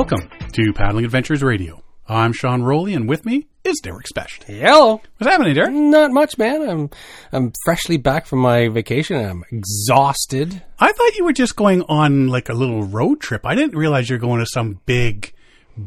Welcome to Paddling Adventures Radio. I'm Sean Rowley, and with me is Derek Specht. Hello. What's happening, Derek? Not much, man. I'm I'm freshly back from my vacation. and I'm exhausted. I thought you were just going on like a little road trip. I didn't realize you're going to some big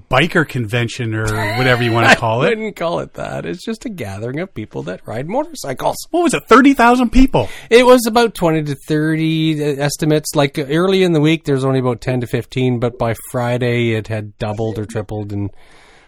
biker convention or whatever you want to call it. I wouldn't call it that. It's just a gathering of people that ride motorcycles. What was it? Thirty thousand people. It was about 20 to 30 uh, estimates. Like early in the week, there's only about 10 to 15, but by Friday, it had doubled or tripled. And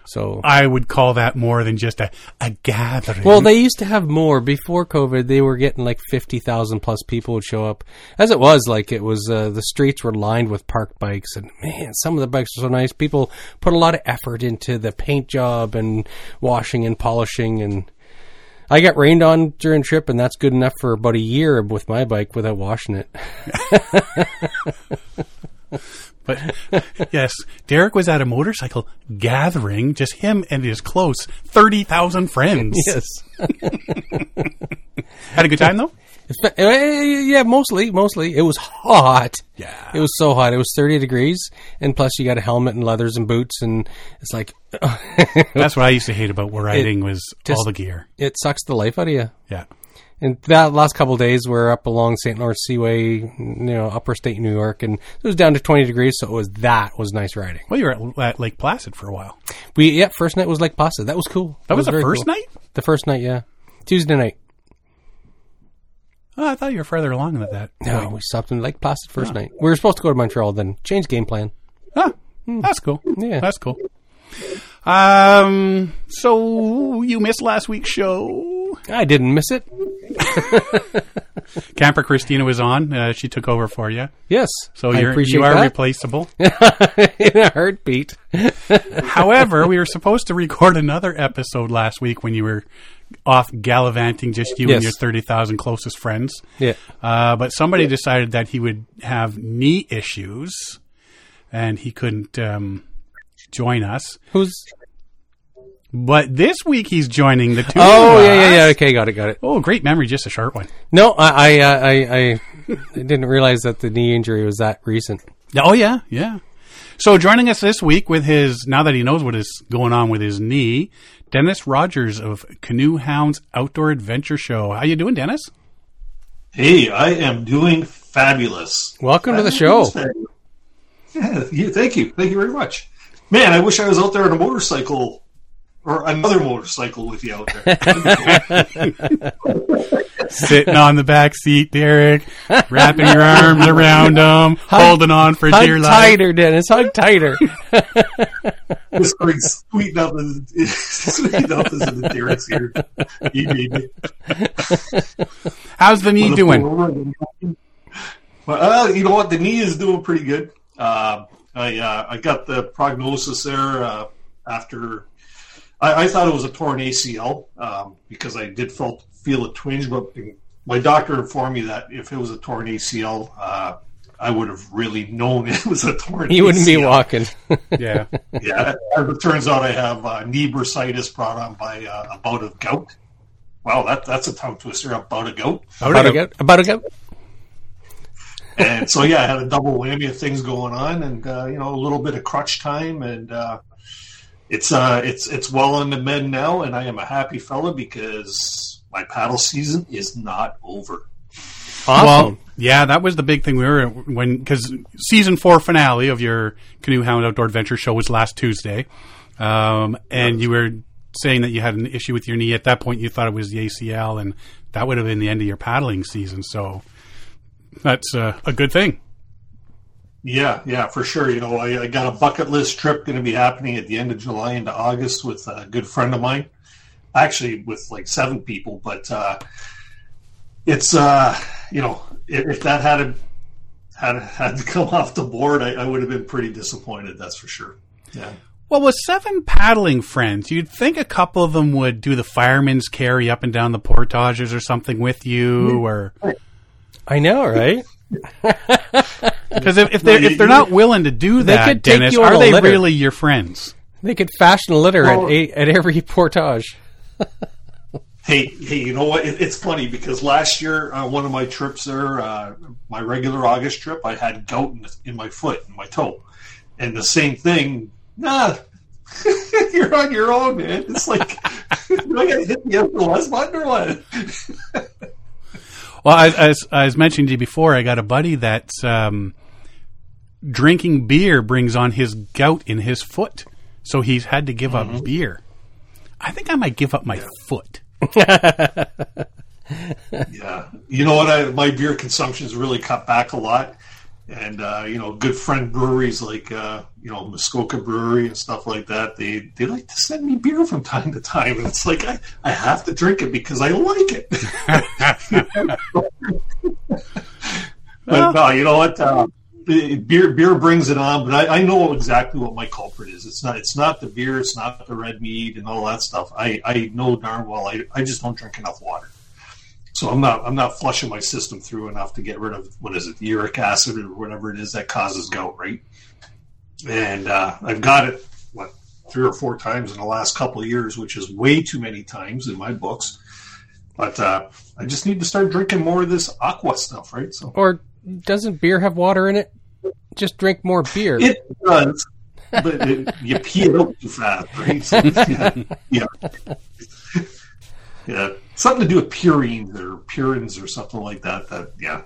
so. I would call that more than just a, a gathering. Well, they used to have more before COVID. They were getting like fifty thousand plus people would show up. As it was, like it was, uh, the streets were lined with parked bikes, and man, some of the bikes were so nice. People put a lot of effort into the paint job and washing and polishing. And I got rained on during trip, and that's good enough for about a year with my bike without washing it. But yes, Derek was at a motorcycle gathering, just him and his close 30,000 friends. yes. Had a good time though? Uh, Yeah, mostly, mostly. It was hot. Yeah. It was so hot. It was 30 degrees. And plus you got a helmet and leathers and boots. And it's like, That's what I used to hate about riding was just- all the gear. it sucks the life out of you. Yeah. And that last couple days, we're up along St. Lawrence Seaway, you know, upper state New York, and it was down to 20 degrees. So it was, that was nice riding. Well, you were at, at Lake Placid for a while. We, yeah, first night was Lake pasta. That was cool. That was the first cool. night? The first night, yeah. Tuesday night. Oh, I thought you were further along than that. No, we stopped in Lake Placid first night. We were supposed to go to Montreal then. Change game plan. Ah, that's cool. Yeah. That's cool. Um, so you missed last week's show. I didn't miss it. Camper Christina was on. Uh, she took over for you. Yes. So I you're, appreciate you are that. replaceable. in a heartbeat. However, we were supposed to record another episode last week when you were off gallivanting, just you Yes. and your 30,000 closest friends. Yeah. Uh, but somebody decided that he would have knee issues and he couldn't um, join us. Who's? But this week he's joining the two. Oh of yeah, yeah, us. yeah. Okay, got it, got it. Oh, great memory, just a short one. No, I, I, uh, I, I, I didn't realize that the knee injury was that recent. Oh yeah, yeah. So joining us this week with his now that he knows what is going on with his knee, Dennis Rogers of Canoehound's Outdoor Adventure Show. How you doing, Dennis? Hey, I am doing fabulous. Welcome to the show. Yeah, yeah, thank you. Thank you very much. Man, I wish I was out there on a motorcycle or another motorcycle with you out there. That'd be cool. Sitting on the back seat, Derek, wrapping your arms around him, holding on for dear life. Hug life. tighter, Dennis. Hug tighter. Just bring sweeten up the sweeten up as the Derek's here. He made me. How's the knee doing? Well, uh, you know what? The knee is doing pretty good. Uh, I uh, I got the prognosis there uh, after. I, I thought it was a torn ACL um, because I did felt feel a twinge, but my doctor informed me that if it was a torn ACL, uh, I would have really known it was a torn. You wouldn't be walking. Yeah. Yeah, it turns out, I have uh, knee bursitis brought on by uh, a bout of gout. Wow, that that's a tongue twister. A bout of gout. About a goat. About a goat. And so yeah, I had a double whammy of things going on, and uh, you know a little bit of crutch time, and uh, it's uh, it's it's well in the mend now, and I am a happy fella because my paddle season is not over. Awesome. Well, yeah, that was the big thing. We were when because season four finale of your Canoehound Outdoor Adventure show was last Tuesday, um, and you were saying that you had an issue with your knee. At that point, you thought it was the ACL, and that would have been the end of your paddling season. So that's uh, a good thing. Yeah, yeah, for sure. You know, I, I got a bucket list trip going to be happening at the end of July into August with a good friend of mine. Actually, with like seven people, but uh, it's uh, you know, if, if that had had had to come off the board, I, I would have been pretty disappointed. That's for sure. Yeah. Well, with seven paddling friends, you'd think a couple of them would do the fireman's carry up and down the portages or something with you, or I know, right? because if, if they're if they're not willing to do They that, could take Dennis, you on are a they litter. really your friends? They could fashion a litter Well- at, at every portage. Hey, hey, you know what? It, it's funny because last year, uh, one of my trips there, uh, my regular August trip, I had gout in, in my foot, in my toe, And the same thing, nah, you're on your own, man. It's like, do I gotta hit the SOS button or what? Well, I, as I was mentioning to you before, I got a buddy that's um, drinking beer brings on his gout in his foot, so he's had to give up beer. I think I might give up my foot. Yeah, you know what? I, my beer consumption's really cut back a lot, and uh, you know, good friend breweries like uh, you know Muskoka Brewery and stuff like that. They they like to send me beer from time to time, and it's like I, I have to drink it because I like it. but no, you know what? Uh, beer beer brings it on, but I, I know exactly what my culprit is. It's not it's not the beer, it's not the red meat and all that stuff. I, I know darn well I, I just don't drink enough water. So I'm not I'm not flushing my system through enough to get rid of what is it, uric acid or whatever it is that causes gout, right? And uh, I've got it what three or four times in the last couple of years, which is way too many times in my books. But uh, I just need to start drinking more of this aqua stuff, right? So Or doesn't beer have water in it? Just drink more beer. it does, but it, you pee it out too fast, right? So, yeah, yeah, yeah. Something to do with purines or purines or something like that. That yeah,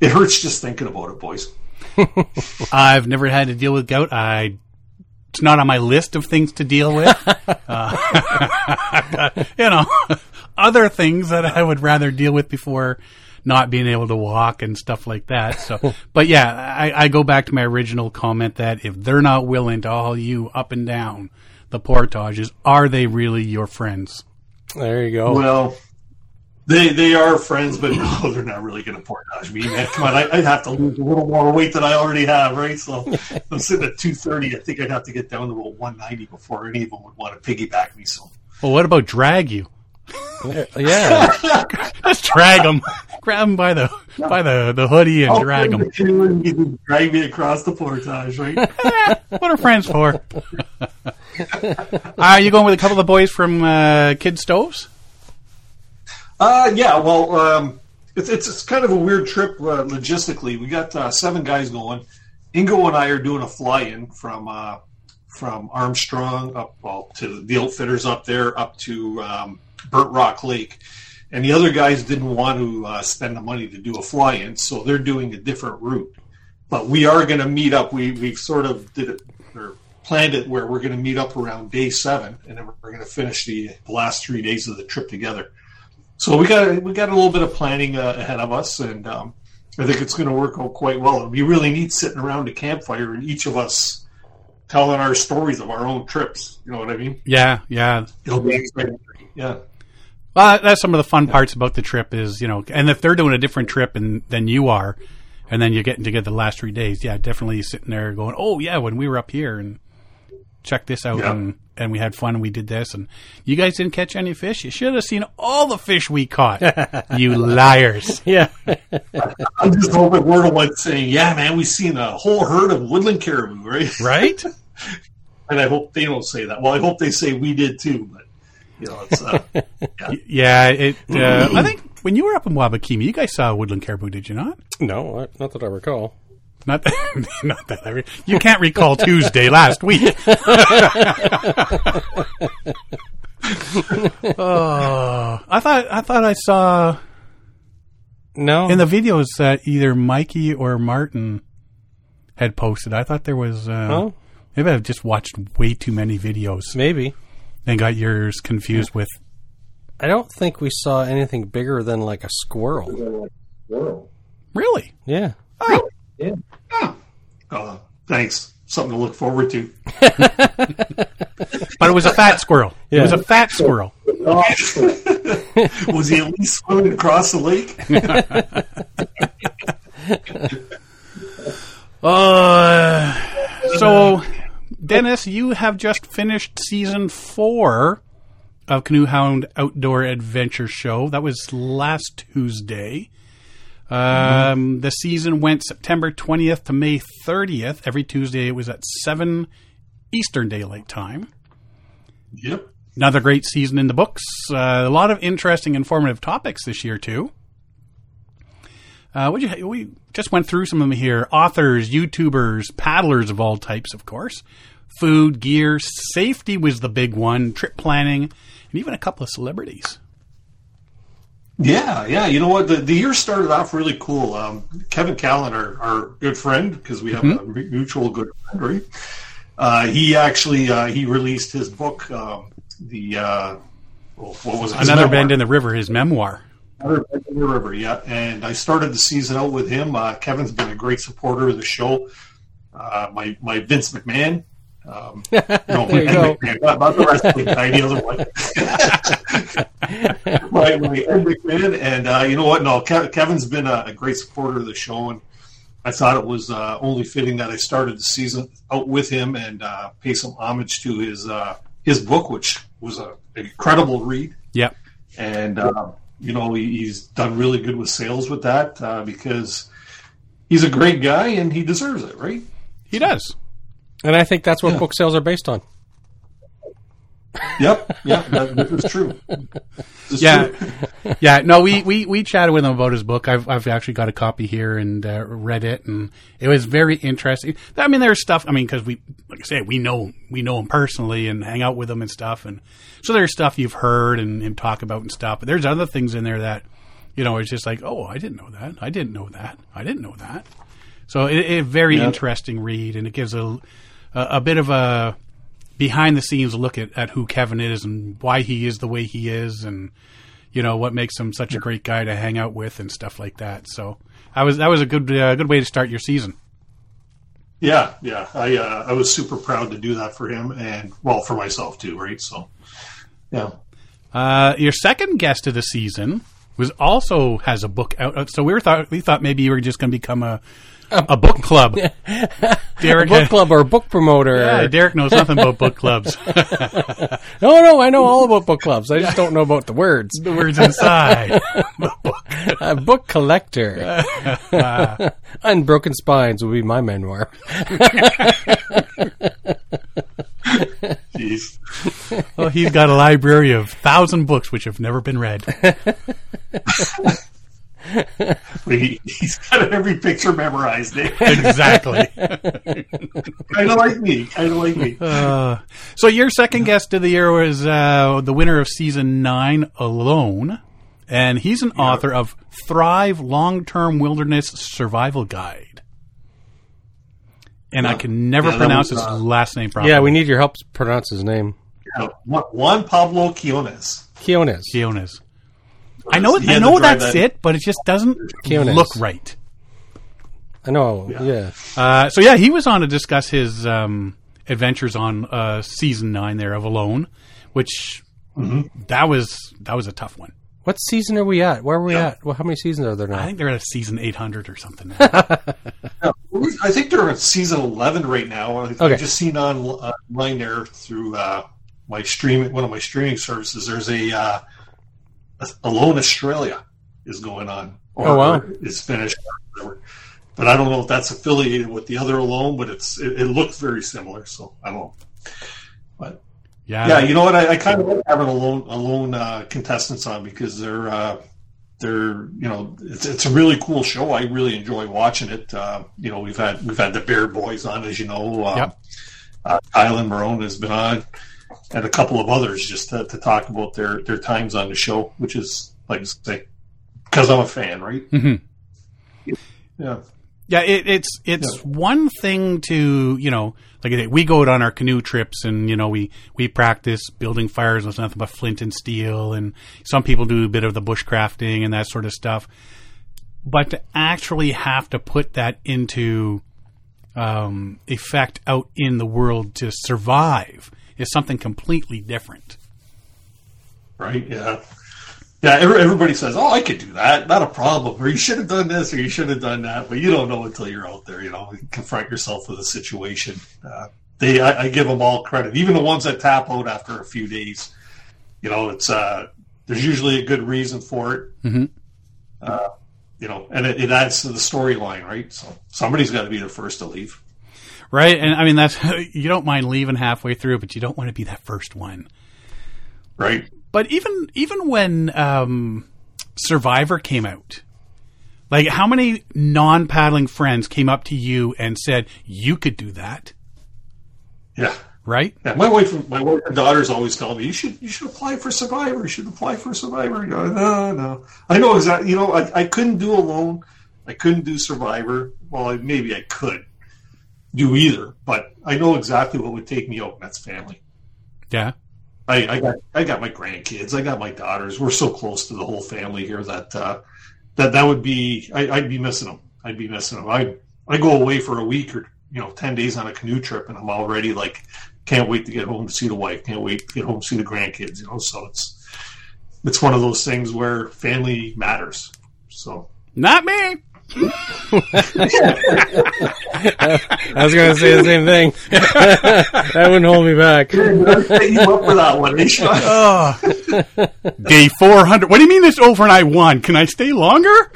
it hurts just thinking about it, boys. I've never had to deal with gout. I it's not on my list of things to deal with. uh, you know, other things that I would rather deal with before not being able to walk and stuff like that. So, but yeah, I, I go back to my original comment that if they're not willing to haul you up and down the portages, are they really your friends? There you go. Well, they they are friends, but no, they're not really going to portage me, man. Come on, I, I'd have to lose a little more weight than I already have, right? So I'm sitting at 230. I think I'd have to get down to about 190 before any of them would want to piggyback me. So Well, what about drag you? yeah. let's drag them, grab him by the by the, the hoodie and I'll drag him. and drag me across the portage, right? What are friends for? Are you going with a couple of boys from uh, Kid Stoves? Uh, yeah, well, um, it's, it's it's kind of a weird trip uh, logistically. We got uh, seven guys going. Ingo and I are doing a fly-in from uh, from Armstrong up well to the outfitters up there up to um, Burnt Rock Lake, and the other guys didn't want to uh, spend the money to do a fly-in, so they're doing a different route. But we are going to meet up. We we sort of did it or planned it where we're going to meet up around day seven, and then we're going to finish the last three days of the trip together. So we got we got a little bit of planning uh, ahead of us, and um, I think it's going to work out quite well. It'll be really neat sitting around a campfire and each of us telling our stories of our own trips. You know what I mean? Yeah, yeah. It'll be exciting. Yeah. Well, that's some of the fun parts about the trip is you know, and if they're doing a different trip and, than you are, and then you're getting together the last three days, yeah, definitely sitting there going, oh yeah, when we were up here and check this out Yeah. and and we had fun and we did this and you guys didn't catch any fish. You should have seen all the fish we caught. you liars. Yeah. I'm just hoping word of one saying, "Yeah, man, we've seen a whole herd of woodland caribou, right?" Right? And I hope they don't say that. Well, I hope they say we did too, but you know, it's uh, yeah, it uh, I think when you were up in Wabakimi, you guys saw a woodland caribou, did you not? No, I- not that I recall. Not that, not that I re- you can't recall Tuesday last week. oh, I thought I thought I saw No. in the videos that either Mikey or Martin had posted. I thought there was. Uh, Oh. Maybe I've just watched way too many videos Maybe. And got yours confused with. I don't think we saw anything bigger than like a squirrel. Really? Yeah. Oh, uh, thanks. Something to look forward to. but it was a fat squirrel. It was a fat squirrel. Was he at least swimming across the lake? Uh, so, Dennis, you have just finished season four of Canoehound Outdoor Adventure Show. That was last Tuesday. Um, The season went September 20th to May 30th. Every Tuesday it was at 7 Eastern Daylight Time. Yep. Another great season in the books. Uh, a lot of interesting, informative topics this year, too. Uh, you we just went through some of them here: authors, YouTubers, paddlers of all types, of course. Food, gear, safety was the big one. Trip planning, and even a couple of celebrities. Yeah, yeah. You know what? The, the year started off really cool. Um, Kevin Callan, our, our good friend, because we have a mutual good friend, right? Uh, he actually uh, he released his book, um, the uh, well, what was it? Another memoir. bend in the river, his memoir. Another Bend in the River, yeah. And I started the season out with him. Uh, Kevin's been a great supporter of the show. Uh, my my Vince McMahon. Um, no, There you go. Not the guy, the other one. my, my Ed McMahon, and uh, you know what? No, Kev, Kevin's been a, a great supporter of the show, and I thought it was uh, only fitting that I started the season out with him and uh, pay some homage to his uh, his book, which was a, an incredible read Yep. and uh, you know he, he's done really good with sales with that uh, because he's a great guy and he deserves it, right? He does. And I think that's what Yeah. book sales are based on. Yep, yeah, that, that is true. This is Yeah. true. yeah, no, we, we, we chatted with him about his book. I've, I've actually got a copy here and uh, read it, and it was very interesting. I mean, there's stuff. I mean, because we, like I say, we know we know him personally and hang out with him and stuff, and so there's stuff you've heard and him talk about and stuff. But there's other things in there that, you know, it's just like, oh, I didn't know that. I didn't know that. I didn't know that. So it, it very Yeah. interesting read, and it gives a, a a bit of a behind the scenes look at, at who Kevin is and why he is the way he is, and you know what makes him such a great guy to hang out with and stuff like that. So I was that was a good uh, good way to start your season. Yeah, yeah. I uh, I was super proud to do that for him and well for myself too, right? So yeah. Uh, your second guest of the season was also has a book out. So we were thought we thought maybe you were just going to become a a book club. A Derek, book club or a book promoter. yeah, Derek knows nothing about book clubs. No, no, I know all about book clubs. I just don't know about the words. the words inside. A book collector. Unbroken Spines will be my memoir. Jeez. well, he's got a library of thousand books which have never been read. He, he's got every picture memorized. Eh? exactly. kind of like me. Kind of like me. Uh, so your second guest of the year was uh, the winner of season nine, Alone, and he's an author of Thrive Long Term Wilderness Survival Guide. And I can never Yeah, pronounce was, his uh, last name properly. Yeah, we need your help to pronounce his name. Juan Juan Pablo Quiñonez. Quiñonez. Keonis. I know, He I know that's that- it, but it just doesn't Keonis. look right. I know, yeah. Uh, so yeah, he was on to discuss his um, adventures on uh, season nine there of Alone, which that was that was a tough one. What season are we at? Where are we at? Well, how many seasons are there now? I think they're at season eight hundred or something. Now. I think they're at season eleven right now. I Okay. Just seen on online there through uh, my streaming one of my streaming services. There's a uh, Alone Australia is going on. Or Oh, wow. Is finished. But I don't know if that's affiliated with the other Alone, but it's it, it looks very similar. So I don't know. But yeah, yeah, you know what? I, I kind of like having alone alone uh, contestants on because they're uh, they're you know it's it's a really cool show. I really enjoy watching it. Uh, you know, we've had we've had the Baird Boys on, as you know. Um, Yep. uh, Kielyn Marrone has been on, and a couple of others just to, to talk about their their times on the show, which is like I say because I'm a fan, right? Mhm. Yeah. yeah. It, it's it's one thing to you know, like we go out on our canoe trips and you know we we practice building fires with nothing but flint and steel, and some people do a bit of the bushcrafting and that sort of stuff. But to actually have to put that into um, effect out in the world to survive is something completely different. right? Yeah. Yeah, every, everybody says, "Oh, I could do that, not a problem," or "You should have done this," or "You should have done that," but you don't know until you're out there. You know, you confront yourself with a situation. Uh, they, I, I give them all credit, even the ones that tap out after a few days. You know, it's uh, there's usually a good reason for it. Mhm. Uh, you know, and it, it adds to the storyline, right? So somebody's got to be the first to leave. Right, and I mean that's you don't mind leaving halfway through, but you don't want to be that first one. Right? But even even when um, Survivor came out, Like, how many non paddling friends came up to you and said, you could do that? Yeah. Right? Yeah, my wife, my wife and daughters always tell me you should you should apply for Survivor. You should apply for Survivor. Go, no, no. I know exactly. You know, I, I couldn't do alone. I couldn't do Survivor. Well, I, maybe I could do either, but I know exactly what would take me out. And that's family. Yeah. I, I got I got my grandkids. I got my daughters. We're so close to the whole family here that uh, that that would be I, I'd be missing them. I'd be missing them. I I go away for a week or you know ten days on a canoe trip, and I'm already like can't wait to get home to see the wife. Can't wait to get home to see the grandkids. You know, so it's it's one of those things where family matters. So Not me. I was going to say the same thing. that wouldn't hold me back. I set you up for that one. Day 400. What do you mean this overnight one? Can I stay longer?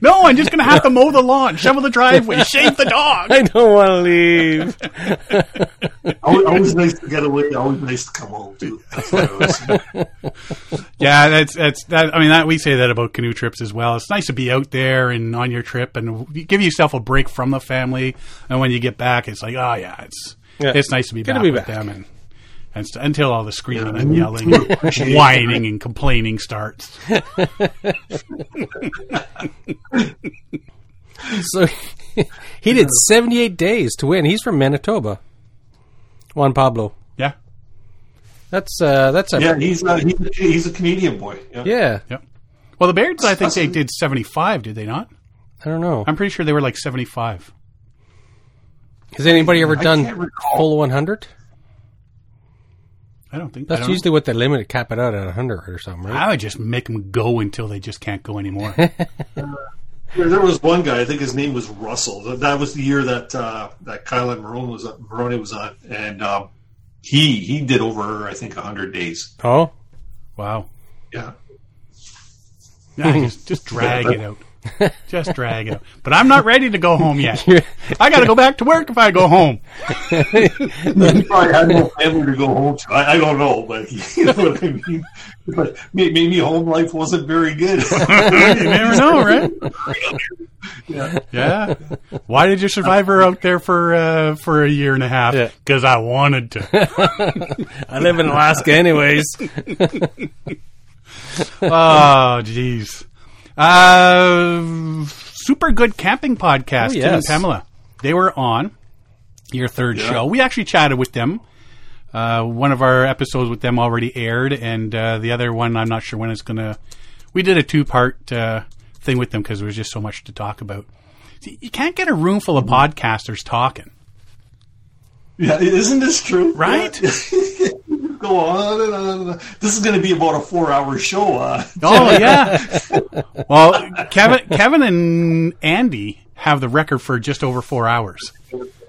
no, I'm just going to have to mow the lawn, shovel the driveway, shave the dog. I don't want to leave. Always, always nice to get away. Always nice to come home too. That's what I was saying. Yeah, that's that's that. I mean, that we say that about canoe trips as well. It's nice to be out there and on your trip and give yourself a break from the family. And when you get back, it's like, oh yeah, it's Yeah. it's nice to be Good back to be with back. them and. And st- until all the screaming and yelling, and whining and complaining starts. So he did 78 days to win. He's from Manitoba. Juan Pablo. Yeah, That's uh that's a Yeah, he's uh, he's, a, he's a Canadian boy. Yeah. yeah. Yep. Well, the Bairds, I think they did 75, did they not? I don't know. I'm pretty sure they were like 75. Has anybody ever I done can't full 100? I don't think That's don't usually what they limit it, cap it out at 100 or something, right? I would just make them go until they just can't go anymore. There, there was one guy. I think his name was Russell. That, that was the year that uh, that Kielyn Marrone was Marrone was on, and um, he he did over I think hundred days. Oh, wow. Yeah. Yeah, just, just drag it out. Just drag it out. But I'm not ready to go home yet. I got to go back to work if I go home. he probably had no family to go home to. I, I don't know, but you know what I mean. But maybe home life wasn't very good. you never know, right? yeah. Yeah. Why did your survivor out there for uh, for a year and a half? Yeah. Because I wanted to. I live in Alaska anyways. oh, jeez. Uh, super good camping podcast, Oh, Tim yes. and Pamela. They were on your third Yeah. show. We actually chatted with them. Uh, one of our episodes with them already aired, and uh, the other one, I'm not sure when it's going to. We did a two part uh, thing with them because there was just so much to talk about. See, you can't get a room full of podcasters talking. Yeah, isn't this true? Right? Yeah. Go on and on. This is going to be about a four-hour show. Uh, Oh yeah. well, Kevin, Kevin, and Andy have the record for just over four hours.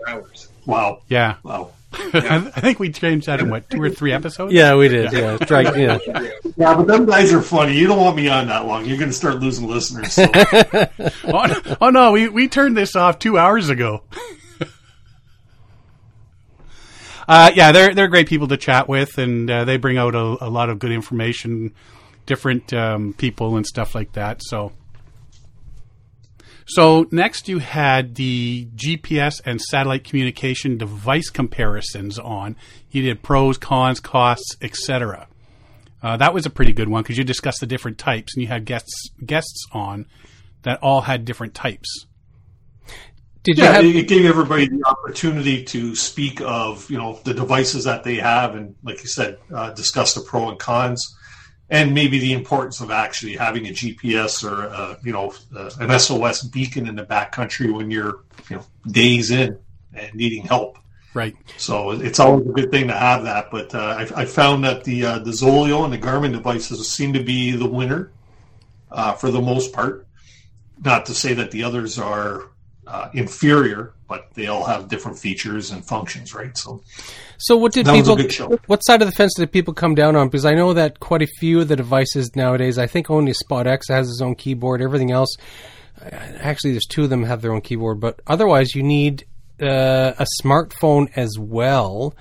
Hours. wow. Yeah, Wow. I I think we changed that in what two or three episodes. Yeah, we did. Yeah, Try, yeah. Yeah, but them guys are funny. You don't want me on that long. You're going to start losing listeners. So. Oh, no- oh no, we we turned this off two hours ago. Uh, yeah, they're they're great people to chat with, and uh, they bring out a, a lot of good information, different um, people and stuff like that. So. So next you had the GPS and satellite communication device comparisons on. You did pros, cons, costs, etc. Uh, that was a pretty good one because you discussed the different types and you had guests guests on that all had different types. Did you Yeah, have? it gave everybody the opportunity to speak of you know the devices that they have, and like you said, uh, discuss the pro and cons, and maybe the importance of actually having a GPS or uh, you know uh, an SOS beacon in the backcountry when you're you know days in and needing help. Right. So it's always a good thing to have that. But uh, I, I found that the uh, the Zoleo and the Garmin devices seem to be the winner uh, for the most part. Not to say that the others are uh, inferior, but they all have different features and functions, right? So So what did people? a good show. What side of the fence did people come down on? Because I know that quite a few of the devices nowadays, I think only Spot X has its own keyboard. Everything else, actually, there's two of them have their own keyboard, but otherwise, you need uh, a smartphone as well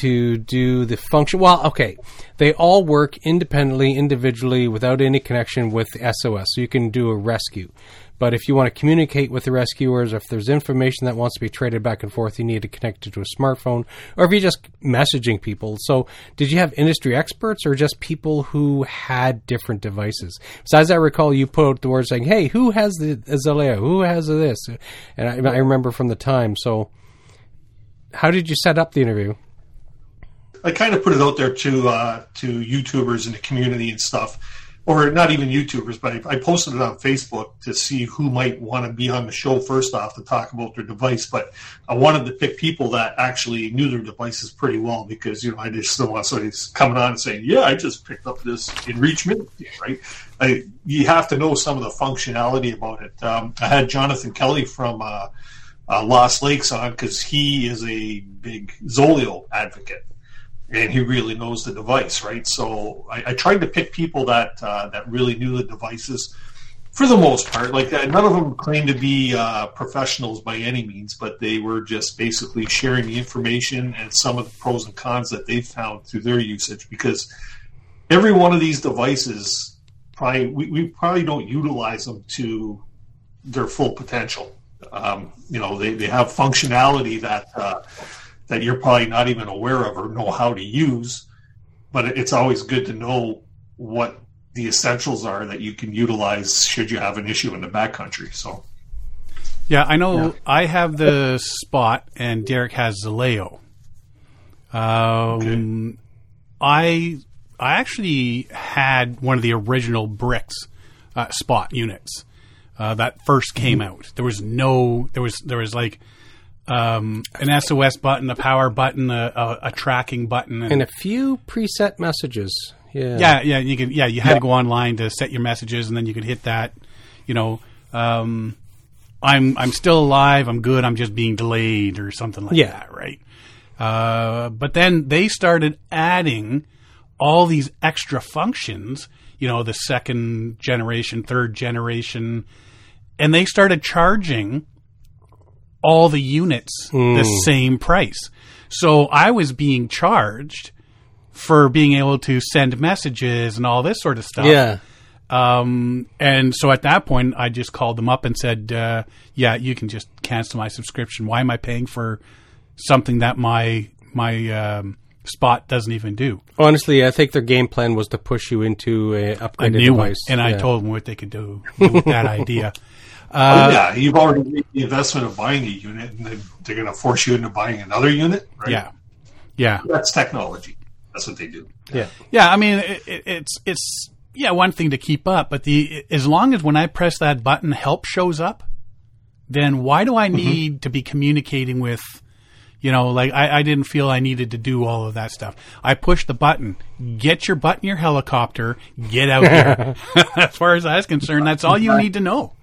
to do the function. Well, okay, they all work independently, individually, without any connection with SOS. So you can do a rescue. But if you want to communicate with the rescuers, if there's information that wants to be traded back and forth, you need to connect it to a smartphone, or if you're just messaging people. So, did you have industry experts or just people who had different devices? So, as I recall, you put out the word saying, "Hey, who has the Azalea? Who has this?" And I, I remember from the time. So, how did you set up the interview? I kind of put it out there to uh, to YouTubers in the community and stuff or not even YouTubers, but I, I, posted it on Facebook to see who might want to be on the show first off to talk about their device. But I wanted to pick people that actually knew their devices pretty well because, you know, I just don't want somebody coming on and saying, yeah, I just picked up this enrichment, right? I, you have to know some of the functionality about it. Um, I had Jonathan Kelly from uh, uh, Lost Lakes on because he is a big Zoleo advocate and he really knows the device, right? So I, I tried to pick people that uh, that really knew the devices for the most part. Like uh, none of them claimed to be uh, professionals by any means, but they were just basically sharing the information and some of the pros and cons that they found through their usage. Because every one of these devices, probably we, we probably don't utilize them to their full potential. Um, you know, they, they have functionality that uh, that you're probably not even aware of or know how to use. But it's always good to know what the essentials are that you can utilize should you have an issue in the backcountry. So, yeah, I know yeah. I have the Spot and Derek has Zoleo. Um, okay. I I actually had one of the original bricks uh, Spot units uh, that first came mm-hmm. out. There was no there was there was like um, an SOS button, a power button, a, a, a tracking button, and, and, a few preset messages. Yeah, yeah, yeah. You can, yeah, you had to go online to set your messages, and then you could hit that. You know, um, I'm I'm still alive. I'm good. I'm just being delayed or something like yeah. that, right? Uh, but then they started adding all these extra functions. You know, the second generation, third generation, and they started charging all the units mm. the hmm. same price. So I was being charged for being able to send messages and all this sort of stuff. Yeah. Um, and so at that point, I just called them up and said, uh, "Yeah, you can just cancel my subscription. Why am I paying for something that my my um, spot doesn't even do?" Honestly, I think their game plan was to push you into a upgraded a new device. One, and yeah. I told them what they could do, do with that idea. Uh, oh, yeah, you've already made the investment of buying a unit, and they're going to force you into buying another unit, right? Yeah, yeah. That's technology. That's what they do. Yeah, yeah. I mean, it, it, it's it's yeah one thing to keep up, but the as long as when I press that button, help shows up, then why do I mm-hmm. need mm-hmm. to be communicating with? You know, like I, I didn't feel I needed to do all of that stuff. I pushed the button. Get your butt in your helicopter. Get out there. as far as I was concerned, that's all you need to know.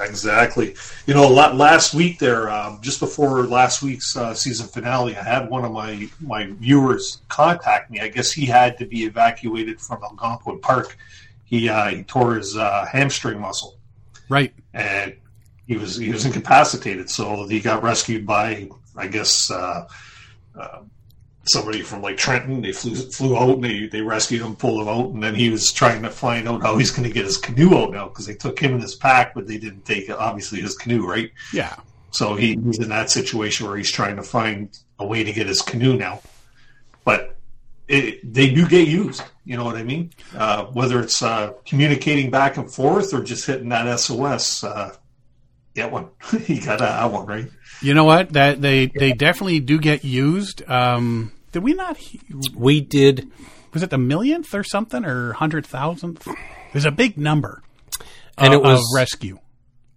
Exactly. You know, last week there, um, just before last week's uh, season finale, I had one of my my viewers contact me. I guess he had to be evacuated from Algonquin Park. He uh, he tore his uh, hamstring muscle. Right. And he was he was incapacitated, so he got rescued by I guess uh, uh, somebody from like Trenton. They flew flew out and they, they rescued him, pulled him out, and then he was trying to find out how he's going to get his canoe out now because they took him in his pack, but they didn't take obviously his canoe, right? Yeah. So he, he's in that situation where he's trying to find a way to get his canoe now, but it, they do get used. You know what I mean? Uh, whether it's uh, communicating back and forth or just hitting that SOS. Uh, get one. you got to have one, right? You know what? That they they definitely do get used. Um, did we not? We did. Was it the millionth or something or hundred thousandth? It was a big number, and of, it was rescue.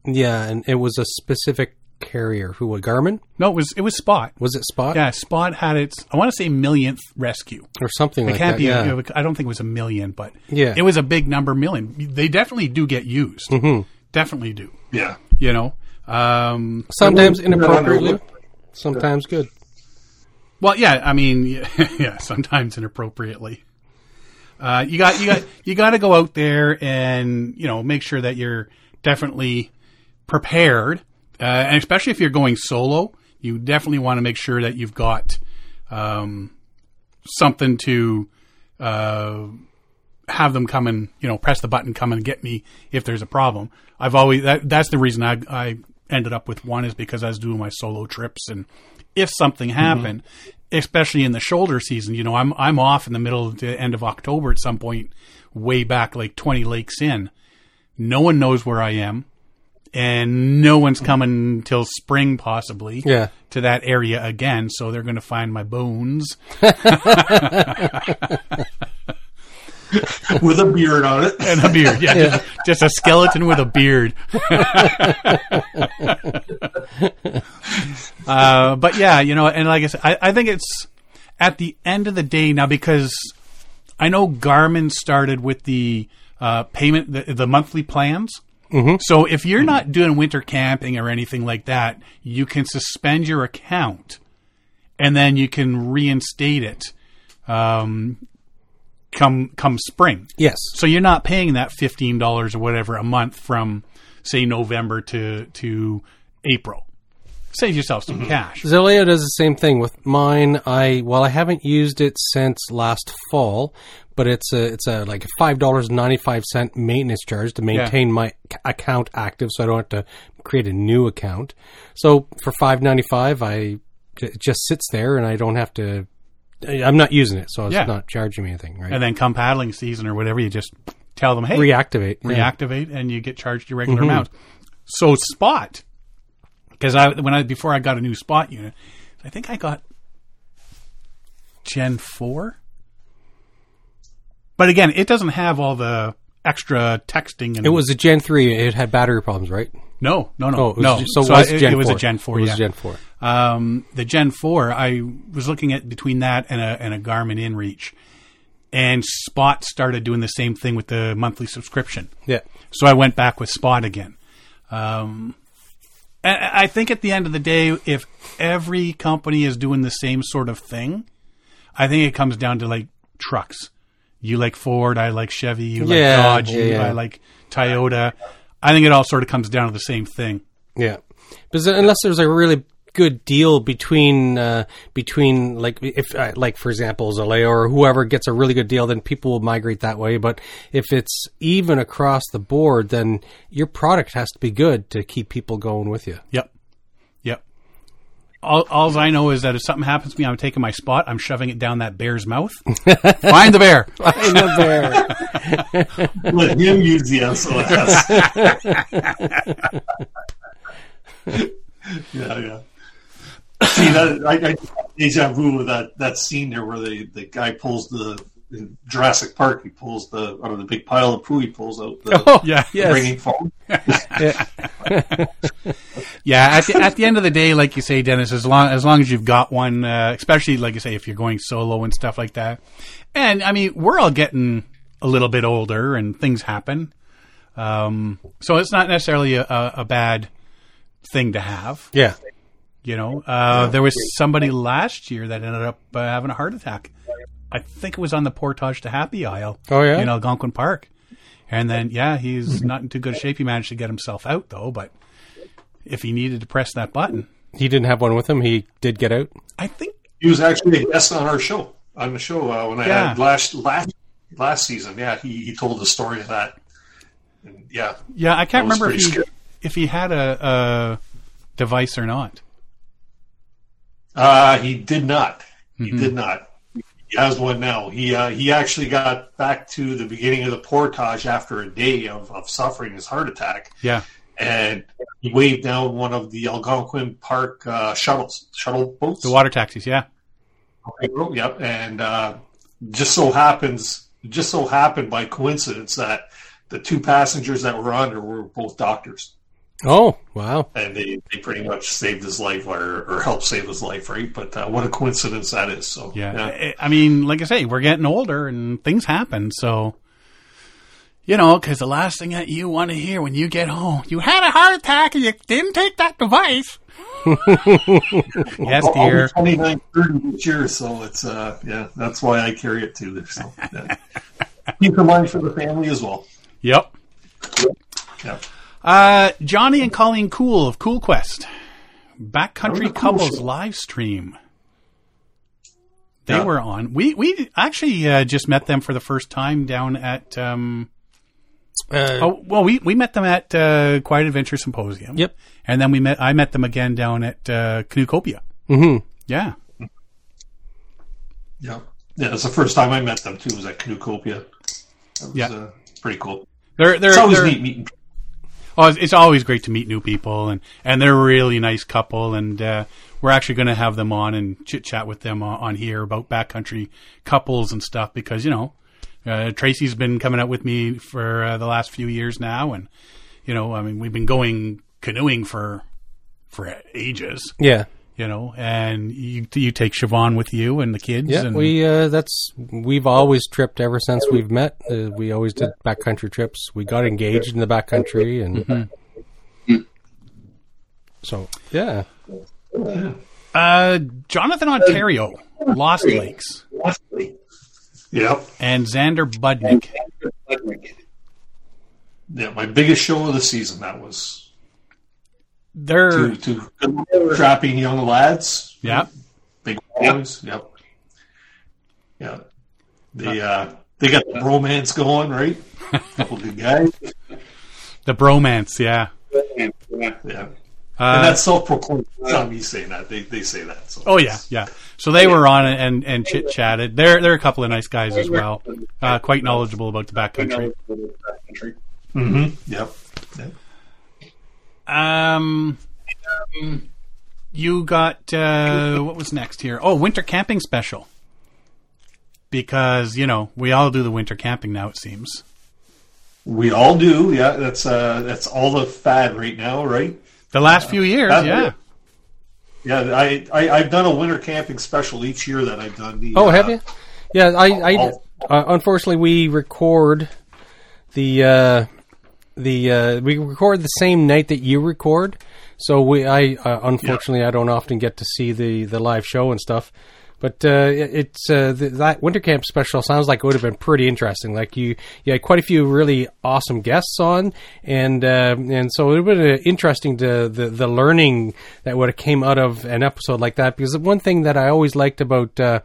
Yeah, and it was a specific carrier who a Garmin. No, it was it was Spot. Was it Spot? Yeah, Spot had its. I want to say millionth rescue or something it like can't that. Be, yeah. I don't think it was a million, but yeah, it was a big number. Million. They definitely do get used. Mm-hmm. Definitely do. Yeah. You know. Um, sometimes inappropriately, sometimes good. Well, yeah, I mean, yeah, sometimes inappropriately. Uh, you got you got you got to go out there and you know make sure that you're definitely prepared, uh, and especially if you're going solo, you definitely want to make sure that you've got um, something to uh, have them come and you know press the button, come and get me if there's a problem. I've always that that's the reason I I ended up with one is because I was doing my solo trips and if something happened, especially in the shoulder season, you know, I'm I'm off in the middle to end of October at some point, way back like 20 lakes in. No one knows where I am, and no one's coming till spring possibly Yeah. to that area again. So they're going to find my bones. with a beard on it. and a beard. Yeah, Just, just a skeleton with a beard. uh, but yeah, you know, and like I said, I, I think it's at the end of the day now because I know Garmin started with the uh, payment, the, the monthly plans. Mm-hmm. So if you're not doing winter camping or anything like that, you can suspend your account and then you can reinstate it um, come come spring. Yes. So you're not paying that fifteen dollars or whatever a month from say November to to April. Save yourself some mm-hmm. cash. Zoleo does the same thing with mine. I well, I haven't used it since last fall, but it's a it's a like five dollars ninety five cent maintenance charge to maintain my account active, so I don't have to create a new account. So for five ninety five, I it just sits there, and I don't have to. Uh, I'm not using it, so it's Yeah. not charging me anything. Right? And then come paddling season or whatever, you just tell them, hey, reactivate. yeah. reactivate, and you get charged your regular mm-hmm. amount. So spot, because I when I before I got a new spot unit, I think I got Gen four. But again, it doesn't have all the extra texting. And It was a Gen three. It had battery problems, right? no, no, no, Oh, it was, no. So, it I- was Gen it was 4. a Gen four. It was yeah. Gen four. Um, the Gen 4, I was looking at between that and a, and a Garmin InReach. And Spot started doing the same thing with the monthly subscription. Yeah. So I went back with Spot again. Um, I think at the end of the day, if every company is doing the same sort of thing, I think it comes down to like trucks. You like Ford, I like Chevy, you like Dodge, yeah, you, yeah. I like Toyota. I think it all sort of comes down to the same thing. Yeah, because unless there's a really good deal between uh, between like if uh, like for example Zoleo or whoever gets a really good deal, then people will migrate that way. But if it's even across the board, then your product has to be good to keep people going with you. Yep. Yep. All, all I know is that if something happens to me, I'm taking my spot, I'm shoving it down that bear's mouth. Find the bear. Find the bear. Let him use the SOS. yeah, yeah. See that I, I deja vu with that that scene there where the, the guy pulls the in Jurassic Park. He pulls the out of the big pile of poo. He pulls out the Oh, Yeah. yes. ringing phone. Yeah. At the, at the end of the day, like you say, Dennis, as long, as long as you've got one, uh, especially like you say, if you're going solo and stuff like that. And I mean, we're all getting a little bit older and things happen. Um, so it's not necessarily a, a, a bad thing to have. Yeah, You know, uh, there was somebody last year that ended up uh, having a heart attack. I think it was on the Portage to Happy Isle. Oh, yeah? in Algonquin Park. And then, yeah, he's not in too good shape. He managed to get himself out though. But if he needed to press that button, he didn't have one with him. He did get out. I think He was actually a guest on our show on the show uh, when I Yeah. had last last last season. Yeah, he, he told the story of that. And yeah, yeah, I can't remember if he if he had a, a device or not. Uh, he did not. He Mm-hmm. did not. He has one now. He uh, he actually got back to the beginning of the portage after a day of, of suffering his heart attack, Yeah, and he waved down one of the Algonquin Park uh, shuttles, shuttle boats. the water taxis. Yeah, Yep, and uh, just so happens, just so happened by coincidence that the two passengers that were on there were both doctors, Oh wow! and they, they pretty much saved his life or, or helped save his life, right? But uh, what a coincidence that is. So yeah. I, I mean, like I say, we're getting older and things happen. So. You know, because the last thing that you want to hear when you get home, you had a heart attack and you didn't take that device. yes, I'll- I'll be dear. 29, 30 this year, so it's uh, yeah, that's why I carry it too. So yeah. keep in mind for the family as well. Yep. Yeah. Uh, Johnny and Colleen Cool of Cool Quest. Backcountry cool Couples show. live stream. They Yeah. were on. We we actually uh, just met them for the first time down at. Um, Uh, oh well, we we met them at uh, Quiet Adventure Symposium. Yep. And then we met. I met them again down at uh, Canoecopia. hmm Yeah. Yeah, yeah. That's the first time I met them too. Was at Canoecopia. That was, Yeah. uh, pretty cool. They're they're, It's always they're- neat meeting. Oh, it's, always great to meet new people, and, and they're a really nice couple, and uh, we're actually going to have them on and chit chat with them on, on here about backcountry couples and stuff because you know uh, Tracy's been coming out with me for uh, the last few years now, and you know I mean we've been going canoeing for for ages, Yeah. You know, and you you take Siobhan with you and the kids, Yeah, and we uh, that's we've always tripped ever since we've met. Uh, we always did backcountry trips. We got engaged in the backcountry, and so yeah, uh, Jonathan Ontario, Lost Lakes, Yep. and Xander Budnick. Yeah, my biggest show of the season. That was They're two, two strapping young lads. yeah. Big boys. Yep. Yeah. They uh they got the bromance going, right? Couple good guys. The bromance, yeah. Yeah. and Uh, that's self proclaimed. It's not me saying that. They they say that. So oh yeah, yeah. So they were on and and chit chatted. They're they're a couple of nice guys as well. Uh, quite knowledgeable about the backcountry. Mm hmm Yep. Yep. Um, you got uh, what was next here? Oh, winter camping special. Because you know we all do the winter camping now. It seems. We all do. Yeah, that's uh that's all the fad right now, right? The last few years, that- yeah. Yeah, I, I I've done a winter camping special each year that I've done. The, Oh, uh, have you? Yeah, I, I I'll- uh, unfortunately we record the uh, the uh, we record the same night that you record. So we, I uh, unfortunately, I don't often get to see the the live show and stuff. But uh, it's uh, th- that winter camp special sounds like it would have been pretty interesting. Like you, you had quite a few really awesome guests on, and uh, and so it would have been interesting to the the learning that would have came out of an episode like that. Because the one thing that I always liked about uh,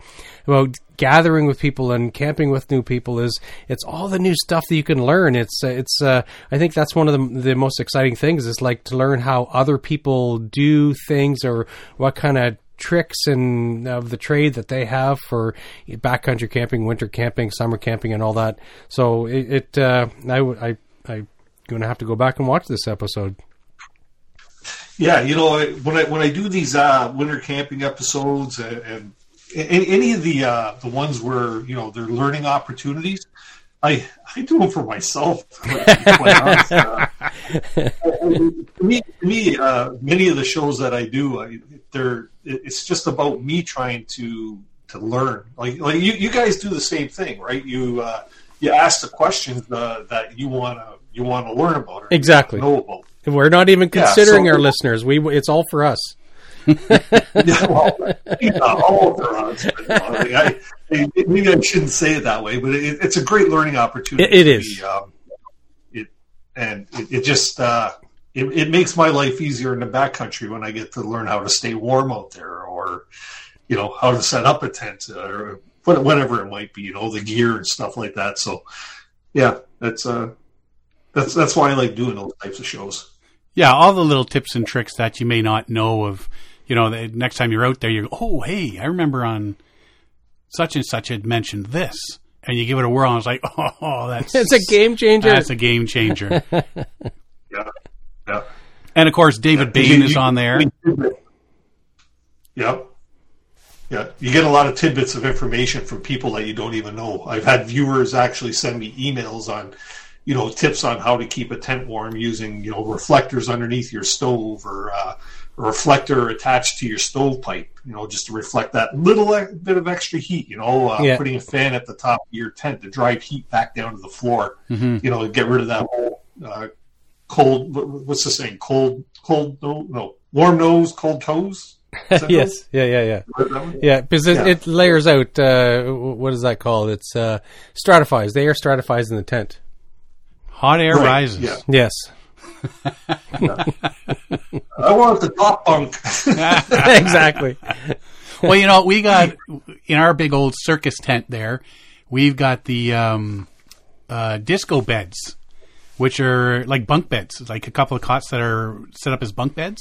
about gathering with people and camping with new people is it's all the new stuff that you can learn. It's uh, it's uh, I think that's one of the the most exciting things is like to learn how other people do things or what kind of tricks and of the trade that they have for backcountry camping, winter camping, summer camping, and all that. So it, it uh, I I I'm gonna have to go back and watch this episode. Yeah, you know, when I when I do these uh, winter camping episodes and, and any, any of the uh, the ones where you know they're learning opportunities, I I do them for myself. to be quite honest. Uh, to me, to me uh, many of the shows that I do, I, they're it's just about me trying to to learn. Like like you, you guys do the same thing, right? You uh, you ask the questions uh, that you want to you want to learn about or Exactly. know about. We're not even Yeah, considering so- our listeners. We it's all for us. Yeah, well, all for us. I, I- maybe I shouldn't say it that way, but it, it's a great learning opportunity. It- it be, um, and it, it just uh, it, it makes my life easier in the backcountry when I get to learn how to stay warm out there, or you know how to set up a tent, or whatever it might be. You know the gear and stuff like that. So yeah, that's uh, that's that's why I like doing those types of shows. Yeah, all the little tips and tricks that you may not know of. You know, the next time you're out there, you go, "Oh, hey, I remember on such and such had mentioned this," and you give it a whirl, and it's like, "Oh, that's It's a game changer. That's a game changer." Yeah, yeah. and of course, David Yeah, Bain you- is you- on there. Yep. Yeah, you get a lot of tidbits of information from people that you don't even know. I've had viewers actually send me emails on, you know, tips on how to keep a tent warm using, you know, reflectors underneath your stove or uh, a reflector attached to your stovepipe, you know, just to reflect that little e- bit of extra heat, you know, uh, Yeah. putting a fan at the top of your tent to drive heat back down to the floor, you know, and get rid of that whole uh, cold, what's the saying? Cold, cold, no, no, warm nose, cold toes? Is that yes. Yeah. Yeah. Yeah. Yeah, because it, Yeah. it layers out. Uh, what is that called? It's uh, stratifies. The air stratifies in the tent. Hot air Right, rises. yeah. Yes. I want the top bunk. exactly. well, you know, we got in our big old circus tent there. We've got the um, uh, disco beds, which are like bunk beds, It's like a couple of cots that are set up as bunk beds.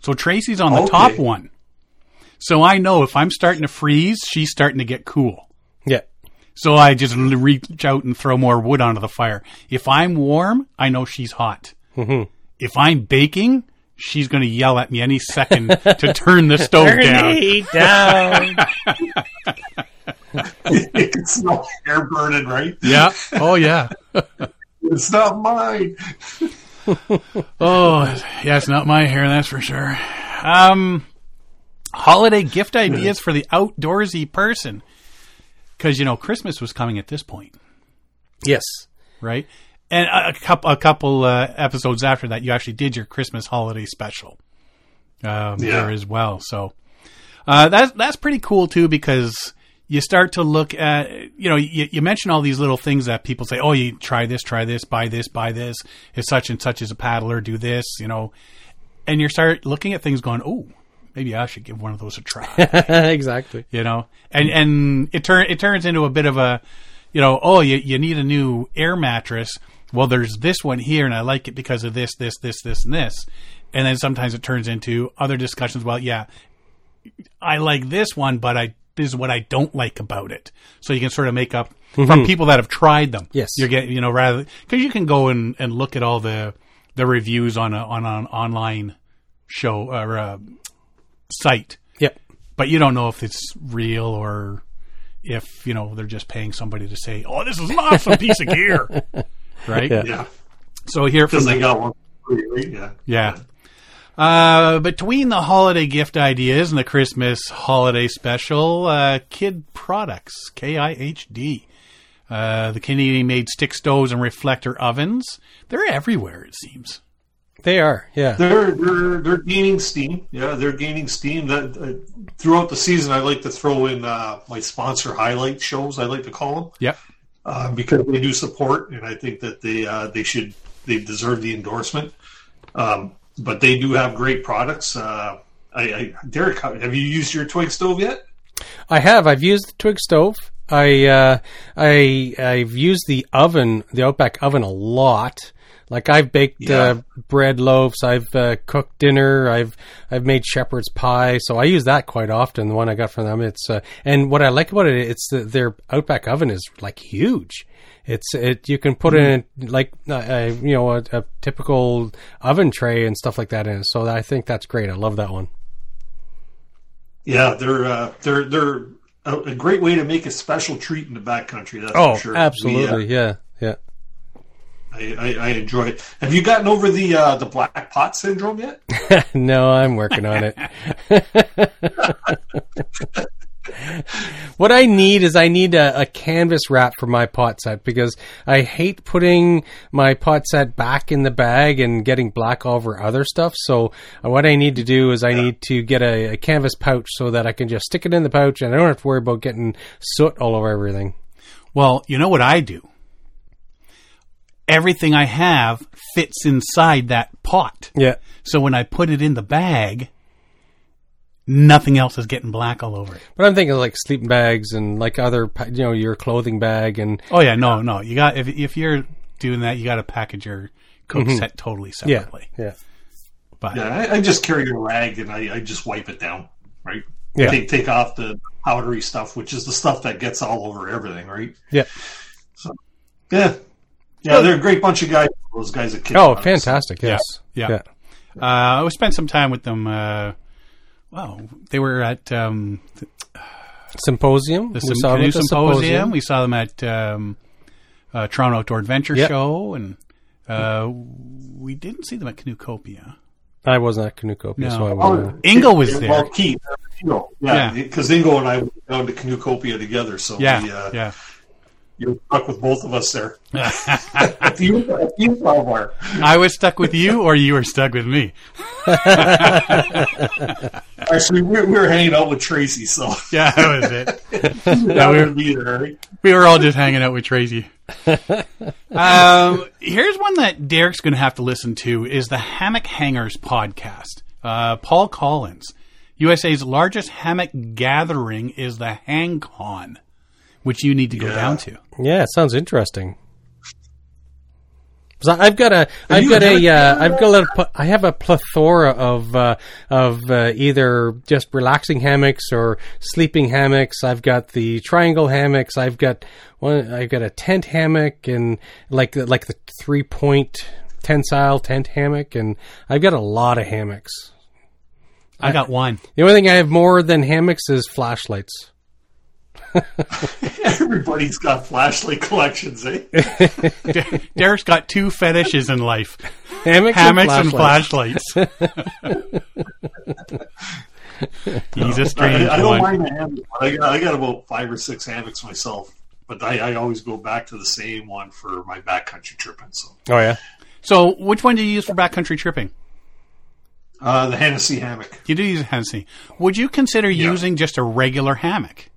So Tracy's on the Okay. top one. So I know if I'm starting to freeze, she's starting to get cool. Yeah. So I just reach out and throw more wood onto the fire. If I'm warm, I know she's hot. Mm-hmm. If I'm baking, she's going to yell at me any second to turn the stove down. down. it's no hair burning, right? Yeah. Oh, yeah. It's not mine. Oh, yeah, it's not my hair, that's for sure. Um, holiday gift ideas for the outdoorsy person. Because, you know, Christmas was coming at this point, yes. right? And a, couple, a couple uh, episodes after that, you actually did your Christmas holiday special um, Yeah. there as well. So uh, that's that's pretty cool too because you start to look at you know you, you mention all these little things that people say oh you try this try this buy this buy this if such and such is a paddler do this you know and you start looking at things going oh maybe I should give one of those a try exactly. you know and and it turn it turns into a bit of a you know oh you, you need a new air mattress well there's this one here and i like it because of this this this this and this. And then sometimes it turns into other discussions. Well yeah i like this one but i this is what i don't like about it. So you can sort of make up from people that have tried them. Yes. you're getting you know rather because you can go and, and look at all the the reviews on a on an online show or uh site. Yep. but you don't know if it's real or if you know they're just paying somebody to say, "Oh, this is an awesome piece of gear," right? Yeah. Yeah, So here from because they got one. for free, Right? Yeah. yeah. Uh, between the holiday gift ideas and the Christmas holiday special, uh, Kid Products KIHD, uh, the Canadian-made stick stoves and reflector ovens—they're everywhere. It seems. They are. Yeah. They're they're they're gaining steam. Yeah, they're gaining steam. That uh, throughout the season, I like to throw in uh, my sponsor highlight shows. I like to call them Yep. Uh, because they do support, and I think that they uh, they should they deserve the endorsement. Um, but they do have great products. Uh, I, I Derek, have you used your twig stove yet? I have. I've used the twig stove. I uh, I I've used the oven, the Outback oven, a lot. Like I've baked Yeah. uh, bread loaves. I've uh, cooked dinner. I've I've made shepherd's pie. So I use that quite often. The one I got from them. It's uh, and what I like about it, it's the, their Outback oven is like huge. It's it you can put in like uh, uh, you know a, a typical oven tray and stuff like that in it. So I think that's great. I love that one. Yeah, they're uh, they're they're a, a great way to make a special treat in the backcountry. That's Oh, for sure. absolutely. Uh, yeah. Yeah. I, I, I enjoy it. Have you gotten over the uh, the black pot syndrome yet? no, I'm working on it. what I need is I need a, a canvas wrap for my pot set because I hate putting my pot set back in the bag and getting black over other stuff. So uh, what I need to do is I need to get a, a canvas pouch so that I can just stick it in the pouch and I don't have to worry about getting soot all over everything. Well, you know what I do? Everything I have fits inside that pot. Yeah. So when I put it in the bag, nothing else is getting black all over it. But I'm thinking like sleeping bags and like other, you know, your clothing bag and Oh yeah, no, no. You got if if you're doing that, you got to package your cook mm-hmm. set totally yeah, separately. yeah. But Yeah, I, I just carry a rag and I, I just wipe it down. Right. Yeah. Take take off the powdery stuff, which is the stuff that gets all over everything. Right. Yeah. So yeah. Yeah, they're a great bunch of guys. Those guys at Kid Oh, Products. fantastic. Yes. yeah. Uh, I spent some time with them. Uh, well, they were at um, Symposium. the We saw them Canoe at the Symposium. We saw them at um, uh, Toronto Outdoor Adventure Yep. Show, and uh, we didn't see them at Canoecopia. I wasn't at Canoecopia, No. so I Oh, wasn't. Ingle was there. Well, Keith, Ingle. Yeah, Yeah. because Ingo and I went down to Canoecopia together, so Yeah, we, uh, yeah. You're stuck with both of us there. at the youth- at the youth bar. I was stuck with you, or you were stuck with me. Actually, we, we were hanging out with Tracy, so Yeah, that was it. that we were- would be there. Right? We were all just hanging out with Tracy. um, here's one that Derek's going to have to listen to: is the Hammock Hangers podcast. Uh, Paul Collins USA's largest hammock gathering is the HangCon, which you need to go Yeah. down to. Yeah, it sounds interesting. So I've got a, I've you got a, had- uh, I've got a, pl- I have a plethora of uh, of uh, either just relaxing hammocks or sleeping hammocks. I've got the triangle hammocks. I've got one. I've got a tent hammock and like the- like the three point tensile tent hammock, and I've got a lot of hammocks. I got one. The only thing I have more than hammocks is flashlights. Everybody's got flashlight collections, eh? Derek's got two fetishes in life: Hammocks, hammocks and flashlights. flashlights. He's a I, strange I don't one. mind the hammock. I, got- I got about five or six hammocks myself, but I, I always go back to the same one for my backcountry tripping. So Oh yeah. So, which one do you use for backcountry tripping? uh, the Hennessy hammock. You do use a Hennessy. Would you consider Yeah. using just a regular hammock?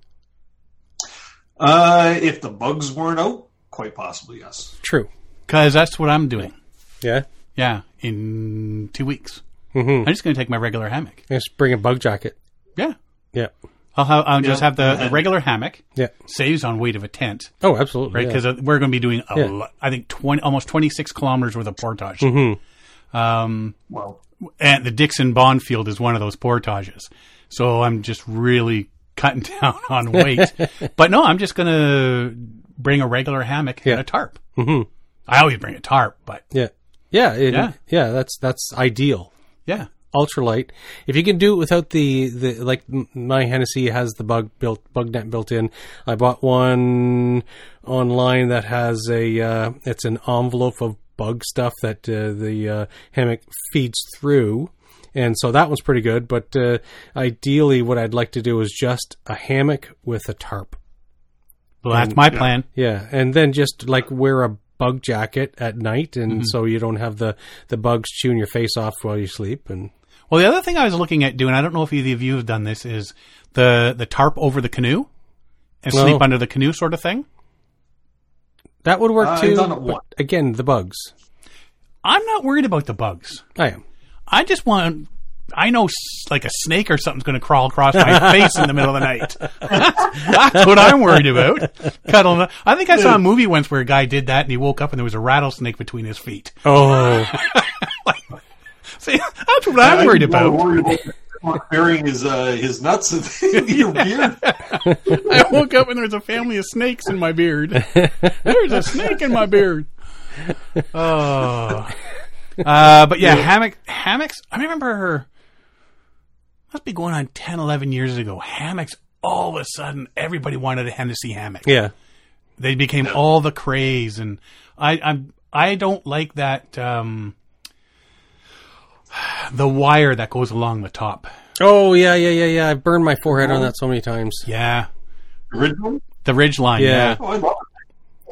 Uh, if the bugs weren't out, quite possibly yes. True. Because that's what I'm doing. Yeah. Yeah, in two weeks. Mm-hmm. I'm just going to take my regular hammock. Just bring a bug jacket. Yeah. Yeah. I'll, have, I'll just have the regular hammock. Yeah. Saves on weight of a tent, Oh, absolutely. right? yeah. Because we're going to be doing, a Yeah. lo- I think, 20, almost 26 kilometers worth of portage. Mm-hmm. Um, Well, and the Dickson Bonfield is one of those portages. So I'm just really cutting down on weight. but no, I'm just going to bring a regular hammock Yeah. and a tarp. Mhm. I always bring a tarp, but Yeah. Yeah. it- Yeah. yeah. That's that's ideal. yeah. Ultralight. If you can do it without the, the like my Hennessy has the bug built bug net built in. I bought one online that has a uh, it's an envelope of bug stuff that uh, the uh, hammock feeds through. And so that one's pretty good, but uh, ideally, what I'd like to do is just a hammock with a tarp. Well, that's my plan. Yeah, and then just like wear a bug jacket at night, and so you don't have the the bugs chewing your face off while you sleep. And Well, the other thing I was looking at doing, I don't know if either of you have done this, is the the tarp over the canoe and No. sleep under the canoe sort of thing. that would work I've too. done it but again, the bugs. I'm not worried about the bugs. I am. I just want. I know like a snake or something's going to crawl across my face in the middle of the night. That's what I'm worried about. Cuddling. I think I saw a movie once where a guy did that and he woke up and there was a rattlesnake between his feet. Oh, See, that's what I'm worried about. worried burying his uh, his nuts in your beard. I woke up and there was a family of snakes in my beard. There's a snake in my beard. Oh. Uh, but yeah, hammock hammocks. I remember her. must be going on 10, 11 years ago. Hammocks. All of a sudden, everybody wanted a Hennessy hammock. yeah. They became all the craze, and I I'm I don't like that um, the wire that goes along the top. Oh yeah, yeah, yeah, yeah. I've burned my forehead on that so many times. Yeah, Original? the ridge line. Yeah. yeah. Oh, I love it.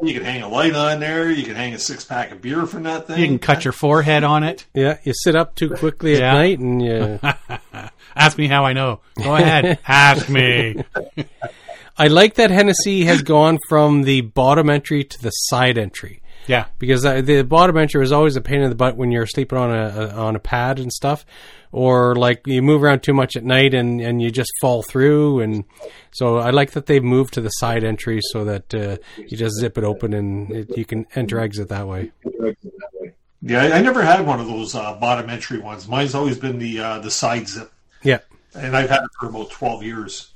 You can hang a light on there. You can hang a six pack of beer from that thing. You can cut your forehead on it. Yeah, you sit up too quickly at Yeah. night, and you. Ask me how I know. Go ahead. Ask me. I like that Hennessy has gone from the bottom entry to the side entry. Yeah. because uh, the bottom entry is always a pain in the butt when you're sleeping on a, a on a pad and stuff, or like you move around too much at night and, and you just fall through. And so I like that they've moved to the side entry so that uh, you just zip it open and it, you can enter exit that way. Yeah, I, I never had one of those uh, bottom entry ones. Mine's always been the uh, the side zip, Yeah, and I've had it for about twelve years.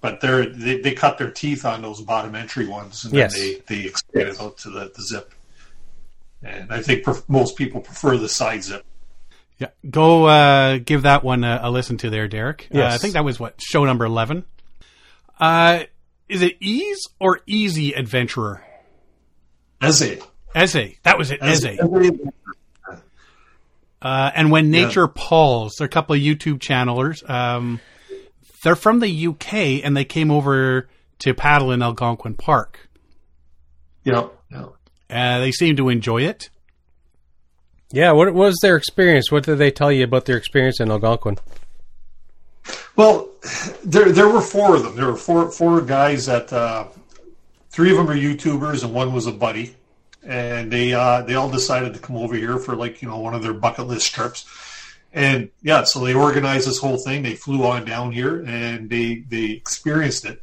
But they're, they they cut their teeth on those bottom entry ones, and Yes. then they they expand it out to the, the zip. And I think pref- most people prefer the side zip. Yeah. Go uh, give that one a, a listen to there, Derek. Uh, I think that was what show number eleven. Uh, is it ease or easy adventurer? Eze. Eze. That was it. Eze. Eze. Uh, and when nature palls, they're a couple of YouTube channelers. Um, they're from the UK and they came over to paddle in Algonquin Park. Yep. yep. Uh, they seem to enjoy it. yeah. What was their experience? What did they tell you about their experience in Algonquin? Well, there there were four of them. There were four four guys that uh, three of them are YouTubers and one was a buddy, and they uh, they all decided to come over here for like you know one of their bucket list trips. And yeah, so they organized this whole thing. They flew on down here and they they experienced it.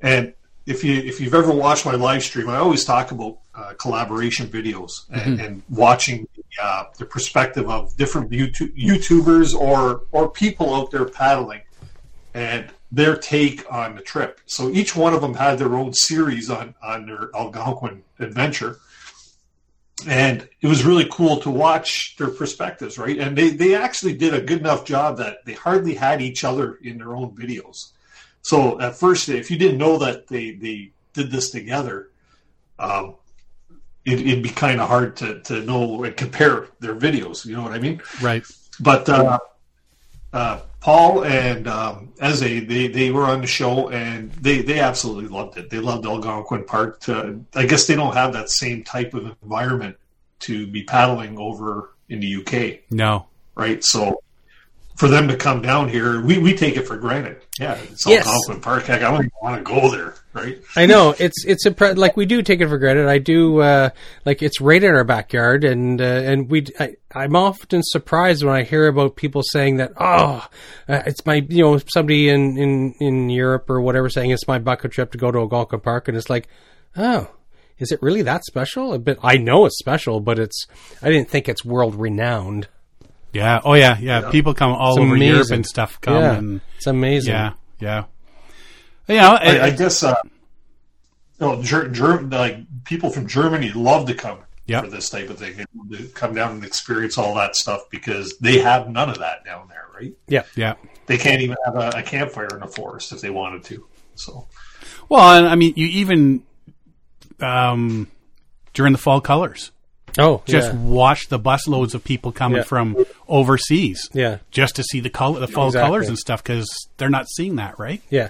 And if you if you've ever watched my live stream, I always talk about uh, collaboration videos and, and watching uh, the perspective of different YouTube, YouTubers or or people out there paddling and their take on the trip. So each one of them had their own series on on their Algonquin adventure, and it was really cool to watch their perspectives. Right, and they they actually did a good enough job that they hardly had each other in their own videos. So at first, if you didn't know that they they did this together, um, it, it'd be kind of hard to to know and compare their videos. You know what I mean? Right. But uh, uh, Paul and um, Eze, they, they were on the show and they, they absolutely loved it. They loved Algonquin Park. To, I guess they don't have that same type of environment to be paddling over in the UK, No. right? So for them to come down here, we, we take it for granted. Yeah, it's all Yes. Algonquin Park. Heck, I don't even want to go there, right? I know it's it's a like we do take it for granted. I do uh, like it's right in our backyard, and uh, and we I, I'm often surprised when I hear about people saying that oh, uh, it's my you know somebody in in in Europe or whatever saying it's my bucket trip to go to Algonquin Park, and it's like oh. Is it really that special? But I know it's special, but it's I didn't think it's world renowned. Yeah. Oh yeah. Yeah. People come all It's over Europe and stuff come yeah, and it's amazing. yeah. Yeah. You know, I, I guess uh, no, Ger- Ger- like people from Germany love to come Yep. for this type of thing. They to come down and experience all that stuff because they have none of that down there, right? yeah. yeah. They can't even have a, a campfire in the forest if they wanted to. So Well, and I mean, you even um, during the fall colors, Oh, just yeah. watch the busloads of people coming Yeah. from overseas, yeah, just to see the color, the fall Exactly. colors and stuff, because they're not seeing that right yeah.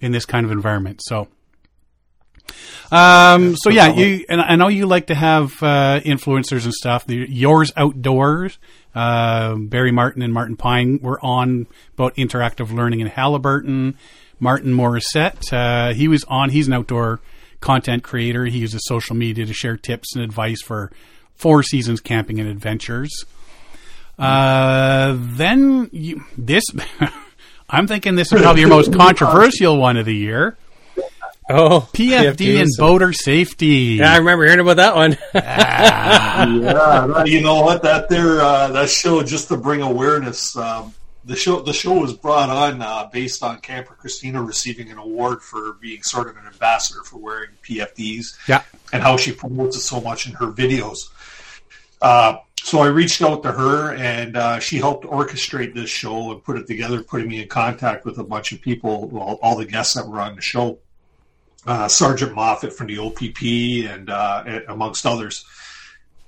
in this kind of environment. So, um, so yeah, you and I know you like to have uh, influencers and stuff. The, yours outdoors, uh, Barry Martin and Martin Pine were on about interactive learning in Haliburton. Martin Morissette, uh, he was on. He's an outdoor content creator. He uses social media to share tips and advice for Four Seasons camping and adventures. Uh, then you, this, I'm thinking this is probably your most controversial one of the year. Oh, PFD and was- boater safety. Yeah, I remember hearing about that one. yeah, you know what? That there, uh, that show just to bring awareness. Um, the show, the show was brought on uh, based on Camper Christina receiving an award for being sort of an ambassador for wearing PFDs. Yeah. and how she promotes it so much in her videos. Uh, so I reached out to her, and uh, she helped orchestrate this show and put it together, putting me in contact with a bunch of people, all the guests that were on the show. Uh, Sergeant Moffat from the OPP, and uh, amongst others.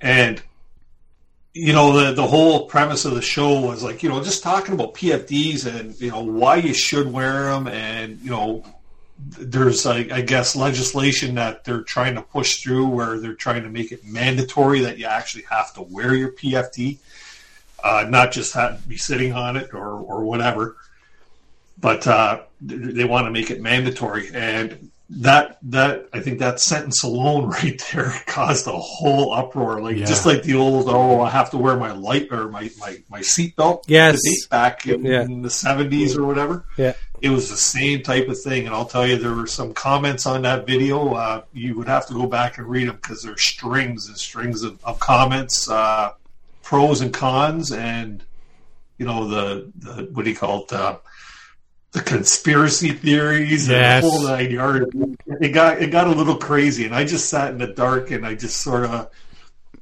And you know the the whole premise of the show was like you know just talking about PFDs and you know why you should wear them, and you know there's like I guess legislation that they're trying to push through where they're trying to make it mandatory that you actually have to wear your PFD, uh, not just have, be sitting on it or or whatever. But uh, they want to make it mandatory, and that that I think that sentence alone right there caused a whole uproar. Like Yeah. just like the old oh I have to wear my light or my my my seatbelt. Yes. back in, Yeah. in the seventies or whatever yeah. It was the same type of thing. And I'll tell you, there were some comments on that video. Uh, you would have to go back and read them because there's strings and strings of, of comments, uh, pros and cons, and you know the, the what do you call it? Uh, the conspiracy theories Yes. and the whole nine yards. It got it got a little crazy, and I just sat in the dark and I just sort of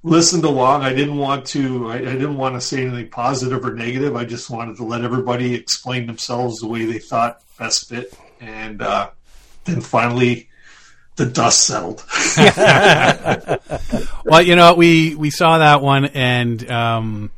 listened along. I didn't want to. I, I didn't want to say anything positive or negative. I just wanted to let everybody explain themselves the way they thought best fit, and uh, then finally, the dust settled. Well, you know, we we saw that one, and um,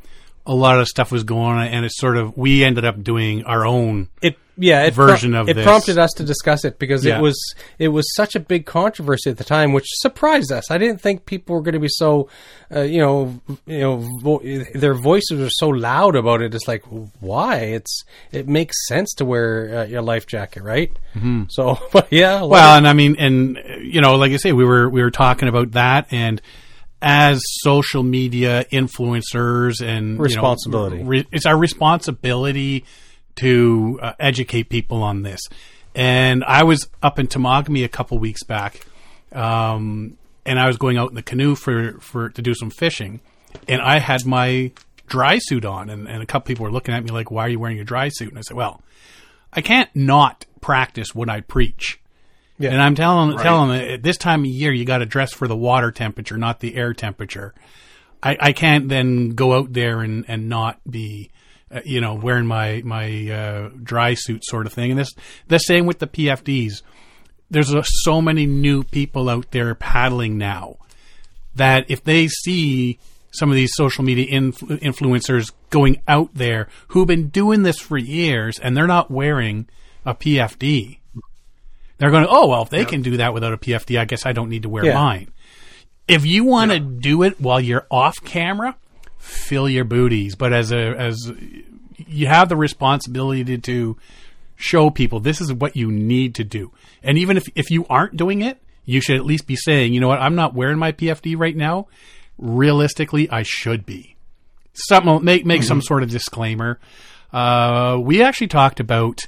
a lot of stuff was going on, and it's sort of we ended up doing our own. It yeah, it Version of it this. prompted us to discuss it because Yeah. it was it was such a big controversy at the time, which surprised us. I didn't think people were going to be so, uh, you know, you know, vo- their voices are so loud about it. It's like why? It's it makes sense to wear uh, your life jacket, right? Mm-hmm. So, but yeah, Well, and I mean, and you know, like I say, we were we were talking about that, and as social media influencers and you know, Responsibility. re- it's our responsibility to uh, educate people on this. And I was up in Temagami a couple weeks back, um, and I was going out in the canoe for, for to do some fishing, and I had my dry suit on, and, and a couple people were looking at me like, "Why are you wearing your dry suit?" And I said, "Well, I can't not practice what I preach." Yeah. And I'm telling telling them at this time of year you got to dress for the water temperature, not the air temperature. I, I can't then go out there and, and not be, uh, you know, wearing my my uh, dry suit sort of thing. And this the same with the PFDs. There's uh, so many new people out there paddling now that if they see some of these social media influ- influencers going out there who've been doing this for years and they're not wearing a PFD, they're going to, oh, well, if they can do that without a PFD, I guess I don't need to wear Yeah. mine. If you want to do it while you're off camera, fill your booties. But as a, as you have the responsibility to, to show people this is what you need to do. And even if, if you aren't doing it, you should at least be saying, you know what, I'm not wearing my PFD right now. Realistically, I should be. Something make make some sort of disclaimer. Uh, we actually talked about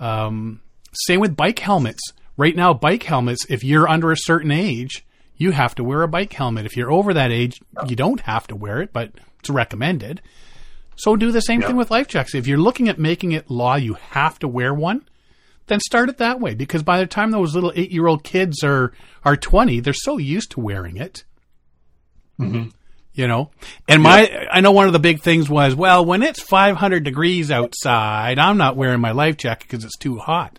um, same with bike helmets. Right now, bike helmets. If you're under a certain age, you have to wear a bike helmet. If you're over that age, you don't have to wear it, but it's recommended. So do the same thing with life jackets. If you're looking at making it law, you have to wear one. Then start it that way, because by the time those little eight-year-old kids are are 20, they're so used to wearing it. Mm-hmm. You know, and my I know one of the big things was well when it's 500 degrees outside, I'm not wearing my life jacket because it's too hot.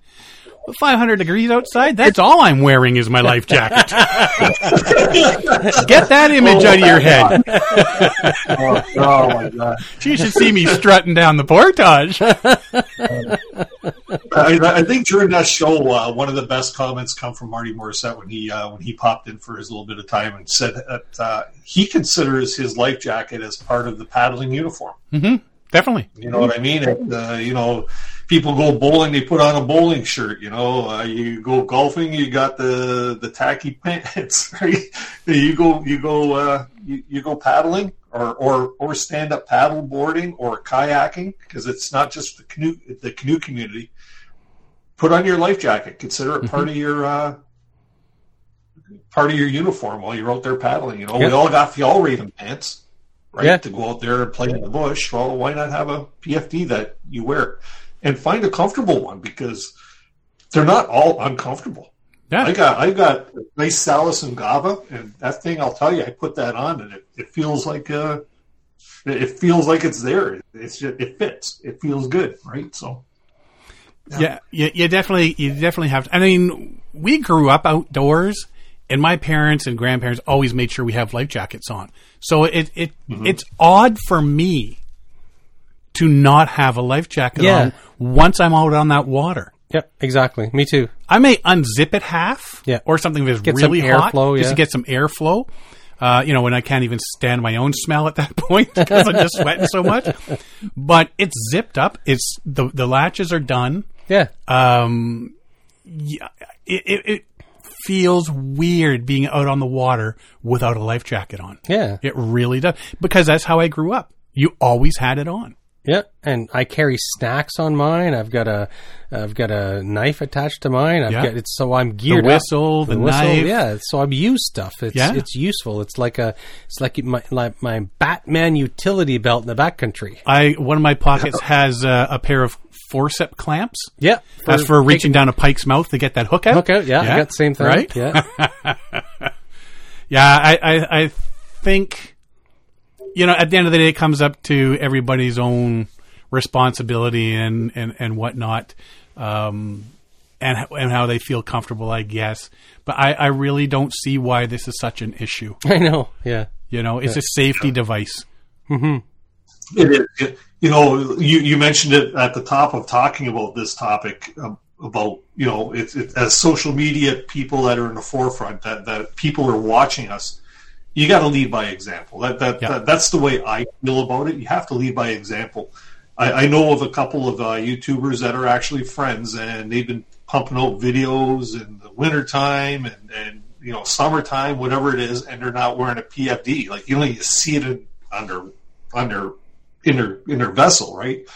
Well, 500 degrees outside, that's all I'm wearing is my life jacket. Get that image out of your head. oh, oh, oh my god! You should see me strutting down the portage. I, I think during that show, uh, one of the best comments come from Marty Morissette when he uh, when he popped in for his little bit of time and said that uh, he considers his life jacket as part of the paddling uniform. Definitely. You know what I mean? And, uh, you know, people go bowling, they put on a bowling shirt. You know, uh, you go golfing, you got the the tacky pants. Right? You go, you go, uh, you, you go paddling or or or stand up paddle boarding or kayaking because it's not just the canoe the canoe community. Put on your life jacket. Consider it part of your. Uh, Part of your uniform while you're out there paddling. You know, Yeah. we all got Fjällräven pants right? Yeah. To go out there and play in the bush. Well, why not have a PFD that you wear and find a comfortable one because they're not all uncomfortable. Yeah. I got I got a nice Salis and Gava, and that thing I'll tell you, I put that on and it, it feels like uh it feels like it's there. It's just, it fits. It feels good, right? So Yeah, you, you definitely, you definitely have. To, I mean, we grew up outdoors, and my parents and grandparents always made sure we have life jackets on. So it, it, it's odd for me to not have a life jacket Yeah. on once I'm out on that water. Yep, exactly. Me too. I may unzip it half, Yeah. or something that's Get some really hot, airflow, just to get some airflow. Uh, you know, when I can't even stand my own smell at that point because I'm just sweating so much. But it's zipped up. It's the the latches are done Yeah. um, yeah, it, it, it feels weird being out on the water without a life jacket on. Yeah. It really does because that's how I grew up. You always had it on. Yeah, and I carry snacks on mine. I've got a, I've got a knife attached to mine. I've Yeah. got it's so I'm geared up. whistle, the knife. Yeah, so I'm used stuff. It's Yeah. it's useful. It's like a, it's like my like my Batman utility belt in the backcountry. I one of my pockets has uh, a pair of forcep clamps. Yeah, That's for reaching down a pike's mouth to get that hook out. hook out. Yeah, I got the same thing. Right? Yeah, Yeah, I, I, I think, you know, at the end of the day, it comes up to everybody's own responsibility and, and, and whatnot, um, and, and how they feel comfortable, I guess. But I, I really don't see why this is such an issue. I know. Yeah, You know, it's a safety device. It is. You know, you, you mentioned it at the top of talking about this topic um, about you know it's it, as social media people that are in the forefront that that people are watching us. You got to lead by example. That that, Yeah. that that's the way I feel about it. You have to lead by example. I, I know of a couple of uh, YouTubers that are actually friends, and they've been pumping out videos in the wintertime and and you know summertime, whatever it is, and they're not wearing a PFD. Like you only see it in, under under inner inner vessel, right?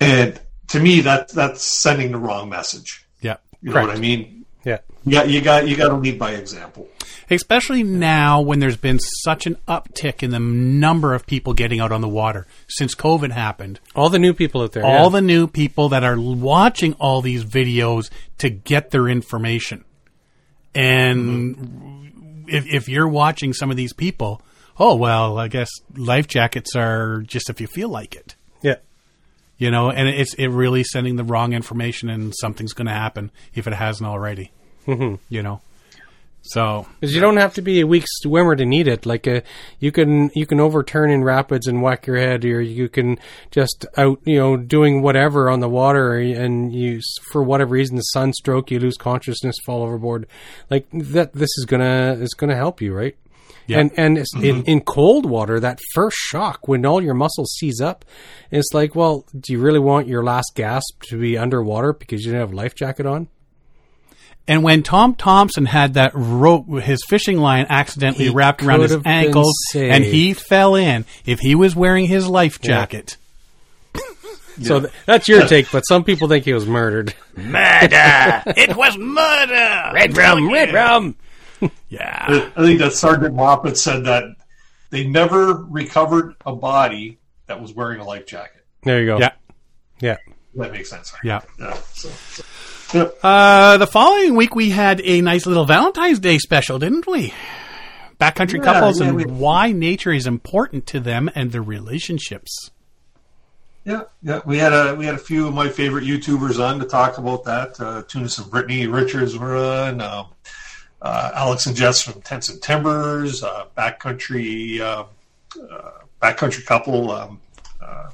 And to me, that that's sending the wrong message. Yeah. You know what I mean? Yeah. Yeah, you got you got to lead by example. Especially now when there's been such an uptick in the number of people getting out on the water since COVID happened. All the new people out there. All yeah. the new people that are watching all these videos to get their information. And if, if you're watching some of these people, oh, well, I guess life jackets are just if you feel like it. yeah. You know, and it's it really sending the wrong information, and something's going to happen if it hasn't already. Mm-hmm. You know, so Because you don't have to be a weak swimmer to need it. Like uh you can you can overturn in rapids and whack your head, or you can just out you know doing whatever on the water, and you for whatever reason the sunstroke, you lose consciousness, fall overboard. Like that, this is gonna is gonna help you, right? Yeah. And and it's in, mm-hmm. in cold water, that first shock when all your muscles seize up, it's like, well, do you really want your last gasp to be underwater because you didn't have a life jacket on? And when Tom Thomson had that rope, his fishing line accidentally He wrapped around his have ankles, and he fell in. If he was wearing his life jacket, So th- that's your take, but some people think he was murdered. murder! it was murder. Red rum, red rum. Yeah, I think that Sergeant Moffat said that they never recovered a body that was wearing a life jacket. There you go. yeah, Yeah. That makes sense. yeah. Yeah. So, so- Yep. Uh, the following week we had a nice little Valentine's Day special, didn't we? Backcountry Yeah, couples yeah, and we- why nature is important to them and their relationships. Yeah, yeah. We had a we had a few of my favorite YouTubers on to talk about that. Uh, Tunis and Brittany Richards were on. Um, uh, Alex and Jess from Tents and Timbers. Uh, backcountry uh, uh, backcountry couple. Um, uh,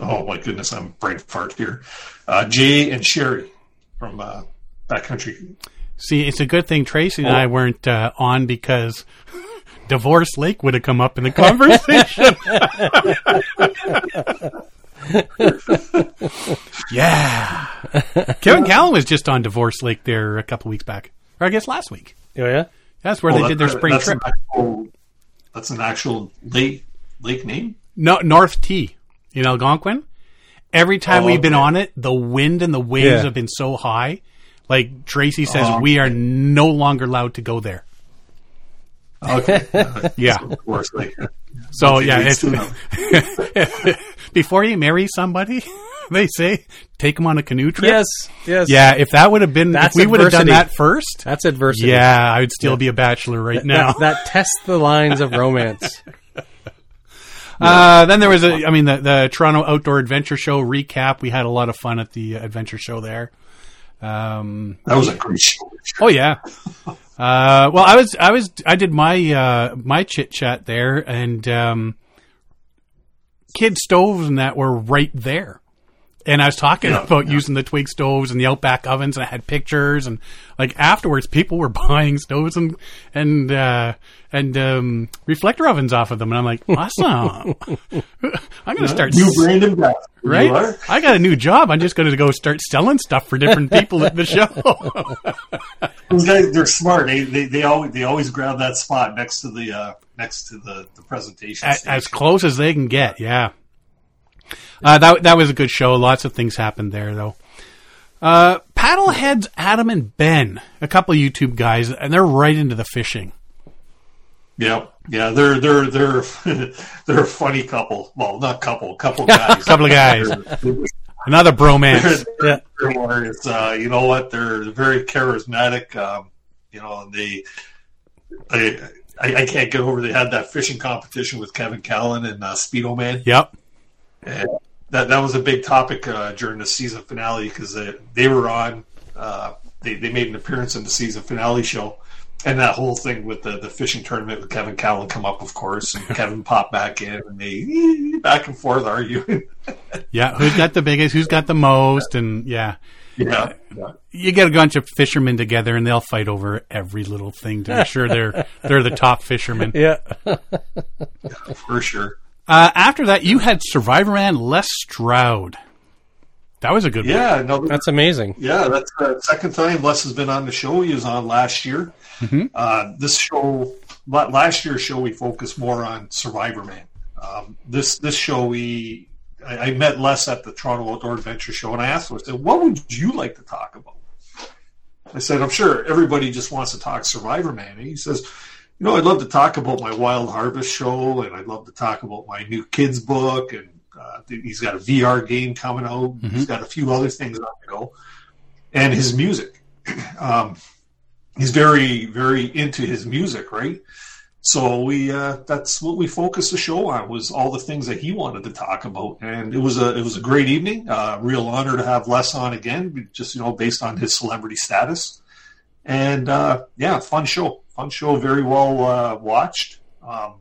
oh my goodness, I'm brain fart here. Uh, Jay and Sherry from uh, backcountry. See, it's a good thing Tracy and I weren't uh, on because Divorce Lake would have come up in the conversation. yeah. Kevin Callan was just on Divorce Lake there a couple weeks back. Or I guess last week. Oh yeah. That's where Oh, they that- did their spring that's trip. An actual, that's an actual lake lake name. No, North Tea in Algonquin. Every time Oh, we've been okay. on it, the wind and the waves Yeah. have been so high. Like Tracy says, Oh. we are no longer allowed to go there. Okay. Yeah. of course. Like, So yeah, it's it's, before you marry somebody, they say take them on a canoe trip. Yes. Yes. Yeah, if that would have been, That's if we would have done that first, That's adversity. yeah, I would still be a bachelor right now. That, that tests the lines of romance. Uh, then there was a, I mean, the, the Toronto Outdoor Adventure Show recap. We had a lot of fun at the uh, adventure show there. Um, that was a great show. oh yeah. Uh, well, I was, I was, I did my, uh, my chit chat there and, um, kid stoves and that were right there. And I was talking Yeah, about using the twig stoves and the Outback ovens, and I had pictures, and like afterwards, people were buying stoves and and uh, and um, reflector ovens off of them, and I'm like, awesome! I'm gonna start New s- brand ambassador. Right. I got a new job. I'm just going to go start selling stuff for different people at the show. Those guys, they're smart. They, they they always they always grab that spot next to the uh, next to the the presentation. as, as close as they can get. Yeah, uh, that that was a good show. Lots of things happened there, though. Uh, Paddleheads Adam and Ben, a couple of YouTube guys, and they're right into the fishing. yeah, yeah. They're they're they're they're a funny couple. Well, not couple, couple guys. Couple of guys. Another bromance. they're- they're hilarious. Uh, you know what? They're very charismatic. Um, you know, and they, they I, I can't get over. They had that fishing competition with Kevin Callan and uh, Speedo Man. Yep. And that that was a big topic uh, during the season finale because they, they were on. Uh, they they made an appearance in the season finale show, and that whole thing with the, the fishing tournament with Kevin Callan come up, of course, and Kevin popped back in, and they back and forth arguing. Yeah. Who's got the biggest? Who's got the most? And yeah. yeah, yeah. You get a bunch of fishermen together, and they'll fight over every little thing to make sure they're they're the top fishermen. Yeah. for sure. Uh, after that, you had Survivor Man Les Stroud. That was a good one. Yeah, no, That's amazing. Yeah, that's the second time Les has been on the show. He was on last year. Mhm. Uh, this show, last year's show, we focused more on Survivor Man. Um, this this show, we I, I met Les at the Toronto Outdoor Adventure Show, and I asked him, I said, "What would you like to talk about?" I said, "I'm sure everybody just wants to talk Survivor Man." And he says, "You know, I'd love to talk about my Wild Harvest show, and I'd love to talk about my new kids book, and uh, he's got a VR game coming out. He's got a few other things on the go, and his music. Um, he's very, very into his music, right? So we uh, that's what we focused the show on was all the things that he wanted to talk about, and it was a it was a great evening. Uh, real honor to have Les on again, just you know based on his celebrity status, and uh, yeah, fun show, fun show, very well uh, watched. Um,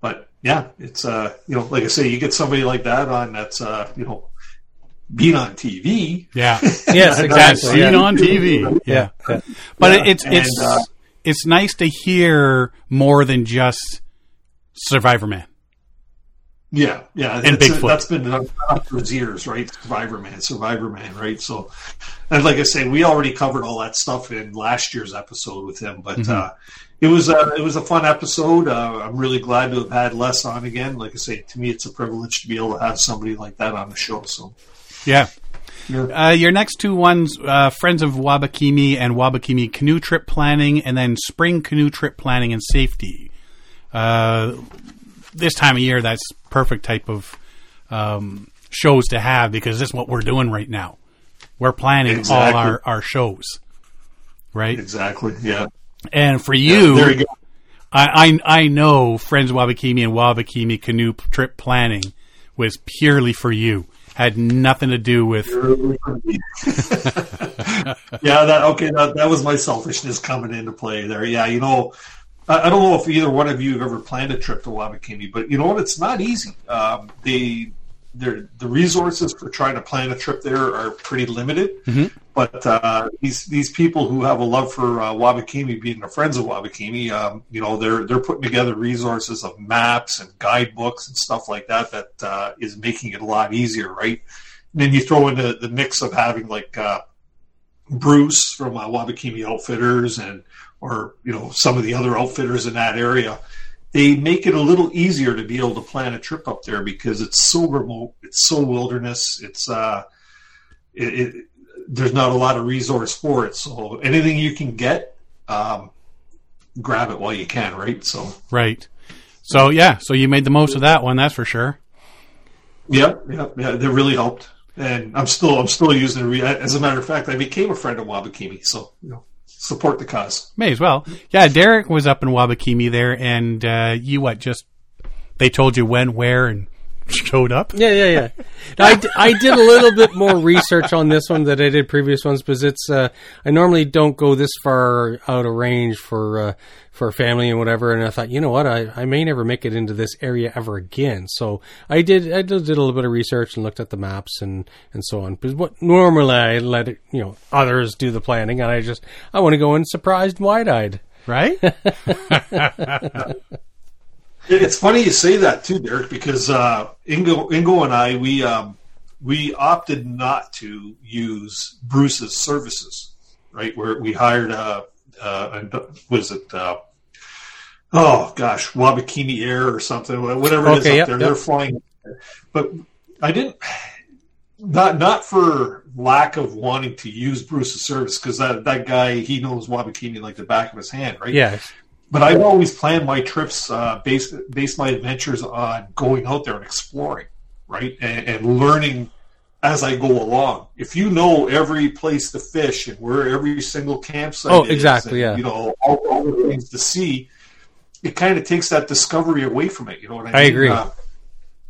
but yeah, it's uh you know like I say, you get somebody like that on that's uh you know being on TV. Yeah. Yes, exactly. Seen Yeah. on TV. Yeah. Yeah. But Yeah, it's and, it's uh, it's nice to hear more than just Survivor Man. Yeah, yeah, And that's, Bigfoot. that's been done for years, right? Survivor Man, Survivor Man, right? So, and like I say, we already covered all that stuff in last year's episode with him, but Mm-hmm. uh, it was a it was a fun episode. Uh, I'm really glad to have had Les on again. Like I say, to me, it's a privilege to be able to have somebody like that on the show. So, Yeah. yeah, Uh, your next two ones, uh, Friends of Wabakimi and Wabakimi Canoe Trip Planning, and then Spring Canoe Trip Planning and Safety. This time of year, that's perfect type of um, shows to have because this is what we're doing right now. We're planning Exactly. all our, our shows, right? exactly. Yeah, And for you, there you go. I, I I know Friends Wabakimi and Wabakimi Canoe Trip Planning was purely for you. Had nothing to do with yeah, that okay. That, that was my selfishness coming into play there. Yeah, you know, I, don't know if either one of you have ever planned a trip to Wabakimi, but you know what? It's not easy. Um, they, the resources for trying to plan a trip there are pretty limited. But uh, these these people who have a love for uh, Wabakimi, being the friends of Wabakimi, um, you know, they're they're putting together resources of maps and guidebooks and stuff like that that uh, is making it a lot easier, right? And then you throw in the, the mix of having like uh, Bruce from uh, Wabakimi Outfitters and or you know some of the other outfitters in that area, they make it a little easier to be able to plan a trip up there because it's so remote, it's so wilderness, it's uh, it, it there's not a lot of resource for it. So anything you can get, um, grab it while you can, right? So Right. So yeah, so you made the most of that one, that's for sure. yeah, yeah, yeah, that really helped. And I'm still I'm still using it. Re- As a matter of fact, I became a friend of Wabakimi, so you know, support the cause. May as well. Yeah, Derek was up in Wabakimi there, and uh, you what? Just they told you when, where, and showed up. Yeah, yeah, yeah. I, d- I did a little bit more research on this one that I did previous ones because it's uh, I normally don't go this far out of range for uh, for family and whatever. And I thought, you know what, I, I may never make it into this area ever again. So I did I did, did a little bit of research and looked at the maps and and so on. Because what normally I let it, you know others do the planning, and I just I want to go in surprised, wide eyed. Right? It's funny you say that too, Derek, because uh, Ingo, Ingo and I we um, we opted not to use Bruce's services, right? Where we hired a uh, was it uh, oh gosh, Wabakimi Air or something, whatever it is Okay, up yep, there. yep. They're flying, but I didn't. Not not for lack of wanting to use Bruce's service because that that guy he knows Wabakimi like the back of his hand, right? Yeah, but I've always planned my trips uh, based based my adventures on going out there and exploring, right, and, and learning as I go along. If you know every place to fish and where every single campsite, Oh, is exactly, and, yeah. you know all, all the things to see, it kind of takes that discovery away from it. You know what I mean? I agree. Uh,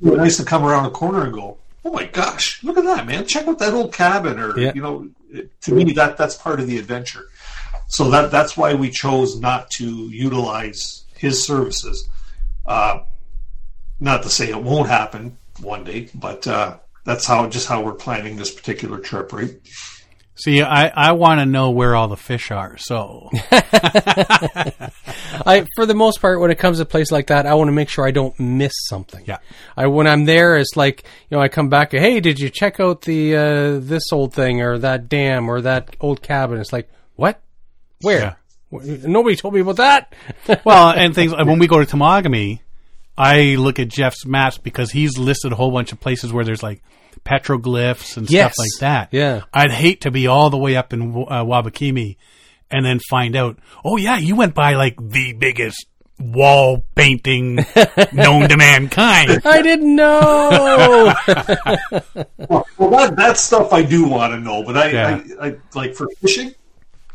it's nice to come around a corner and go, "Oh my gosh, look at that, man! Check out that old cabin." Or Yeah. you know, to me that that's part of the adventure. So that that's why we chose not to utilize his services. Uh, not to say it won't happen one day, but uh, that's how just how we're planning this particular trip, right? See, I, I want to know where all the fish are. So I, for the most part, when it comes to a place like that, I want to make sure I don't miss something. Yeah. I when I'm there, it's like you know, I come back. Hey, did you check out the uh, this old thing or that dam or that old cabin? It's like what? Where? Yeah. Nobody told me about that. well, and things when we go to Temagami, I look at Jeff's maps because he's listed a whole bunch of places where there's like petroglyphs and Yes. stuff like that. Yeah. I'd hate to be all the way up in uh, Wabakimi and then find out, oh yeah, you went by like the biggest wall painting known to mankind. I didn't know. Well, well, that that stuff I do want to know, but I, Yeah. I, I like for fishing.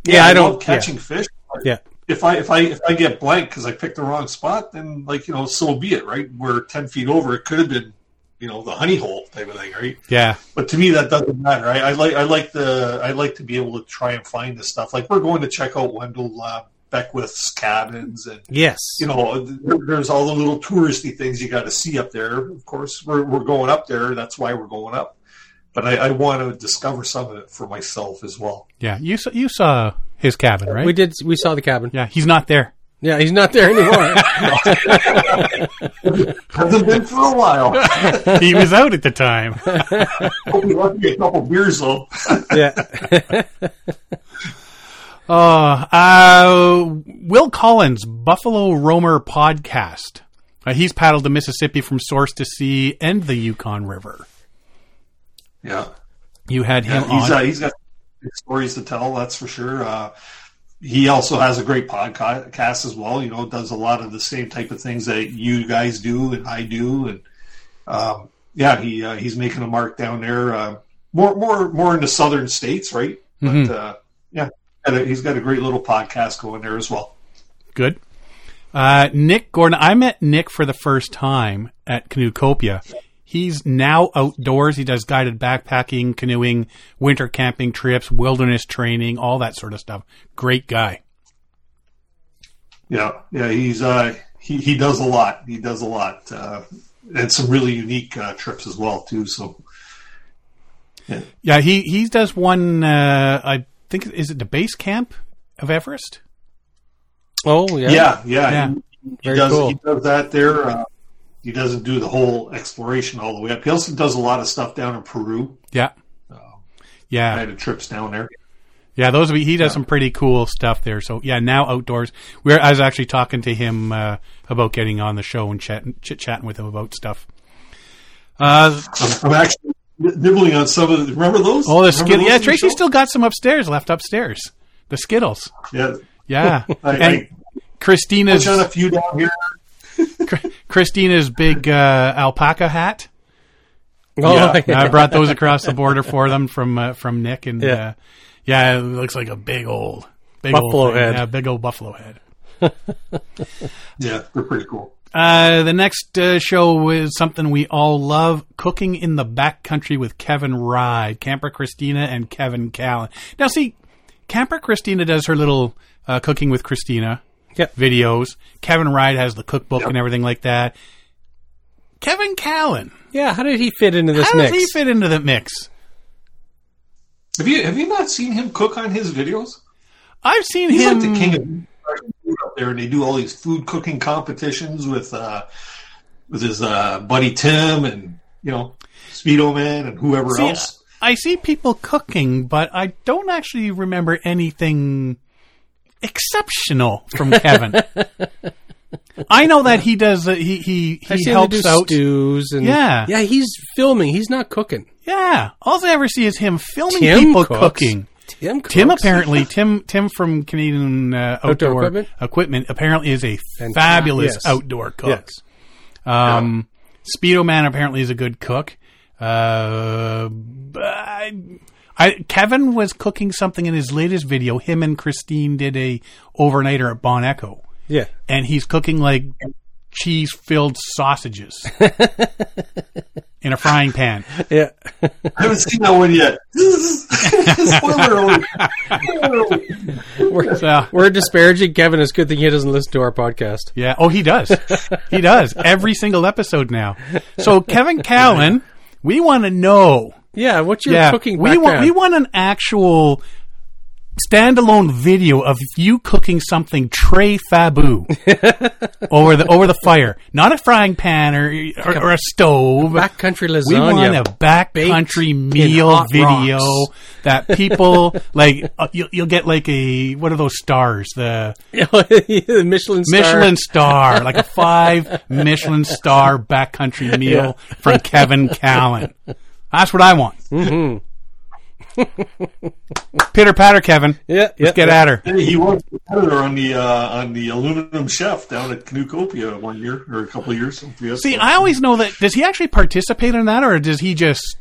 Yeah, I don't- love catching fish. yeah. If I if I if I get blank because I picked the wrong spot, then like you know, so be it, right? We're ten feet over. It could have been, you know, the honey hole type of thing, right? yeah. But to me, that doesn't matter. I, I like I like the I like to be able to try and find this stuff. Like we're going to check out Wendell uh, Beckwith's cabins, and Yes. you know, there, there's all the little touristy things you got to see up there. Of course, we're we're going up there. That's why we're going up. But I, I want to discover some of it for myself as well. Yeah. You saw, you saw his cabin, right? We did. We saw the cabin. Yeah. He's not there. Yeah, he's not there anymore. Hasn't been for a while. he was out at the time. Hope he left me a couple beers though. yeah. Uh, uh, Will Collins, Buffalo Roamer podcast. Uh, he's paddled the Mississippi from source to sea and the Yukon River. Yeah. You had him Yeah, he's on. uh, he's got stories to tell. That's for sure. Uh, he also has a great podcast as well. You know, does a lot of the same type of things that you guys do and I do, and um, yeah, he uh, he's making a mark down there. Uh, more more more in the southern states, right? Mhm. But uh, yeah, he's got a great little podcast going there as well. Good. Uh, Nick Gordon. I met Nick for the first time at Canoecopia. He's now outdoors. He does guided backpacking, canoeing, winter camping trips, wilderness training, all that sort of stuff. Great guy. Yeah, yeah, he's uh, he he does a lot. He does a lot, uh, and some really unique uh, trips as well too. So Yeah, yeah he he does one. Uh, I think is it the base camp of Everest? Oh yeah. yeah, yeah, Yeah. He, he Very does cool. he does that there. He doesn't do the whole exploration all the way up. He also does a lot of stuff down in Peru. Yeah, I yeah, had trips down there. yeah. Those be, he does some pretty cool stuff there. So yeah, now outdoors. We're I was actually talking to him uh, about getting on the show and chat chit chatting with him about stuff. Uh, I'm, I'm actually nibbling on some of the. Remember those? oh, the Skittles. Yeah, Tracy still got some upstairs, left upstairs. The Skittles. Yeah, Yeah, I, and I Christina's touch on a few down here. Christina's big uh, alpaca hat. Oh, Yeah. I brought those across the border for them from uh, from Nick, and Yeah. uh, yeah, it looks like a big old big Buffalo old head. Yeah, big old buffalo head. Yeah, they're pretty cool. Uh, the next uh, show is something we all love: cooking in the backcountry with Kevin Ride, Camper Christina, and Kevin Callan. Now, see, Camper Christina does her little uh, cooking with Christina Yep. videos. Kevin Ride has the cookbook Yep. and everything like that. Kevin Callan, Yeah. How did he fit into this how mix? does he fit into the mix? Have you have you not seen him cook on his videos? I've seen He's him. like the king of food up there, and they do all these food cooking competitions with uh, with his uh, buddy Tim and you know Speedo Man and whoever See, else. I see people cooking, but I don't actually remember anything exceptional from Kevin. I know that he does. Uh, he he he helps out. stews and Yeah. yeah. He's filming. He's not cooking. Yeah, all I ever see is him filming Tim people cooks. cooking. Tim. Cooks. Tim apparently Tim Tim from Canadian uh, outdoor, Outdoor Equipment? equipment apparently is a Fanta- fabulous yes. outdoor cook. Yes. Um, Speedo Man apparently is a good cook. Uh, I, I, Kevin was cooking something in his latest video. Him and Christine did a overnighter at Bon Echo, Yeah. and he's cooking like cheese filled sausages in a frying pan. Yeah. I haven't seen that one yet. Spoiler alert. Spoiler alert. we're, So, we're disparaging Kevin. It's a good thing he doesn't listen to our podcast. yeah. Oh, he does. He does every single episode now. So Kevin Callan, we want to know. Yeah. What's your yeah, cooking we background? want we want an actual standalone video of you cooking something Trey Fabu over the over the fire, not a frying pan or or, or a stove. Backcountry lasagna. we want a backcountry meal video rocks. that people like. Uh, you'll, you'll get like a what are those stars? The the Michelin star. Michelin star, like a five Michelin star backcountry meal from Kevin Callan. That's what I want. Mm-hmm. Pitter patter, Kevin. Yeah, Let's yeah, get yeah. at her. Hey, he was the editor on the uh, on the aluminum chef down at Canoecopia one year or a couple of years. Yes. See, I always know that. Does he actually participate in that, or does he just?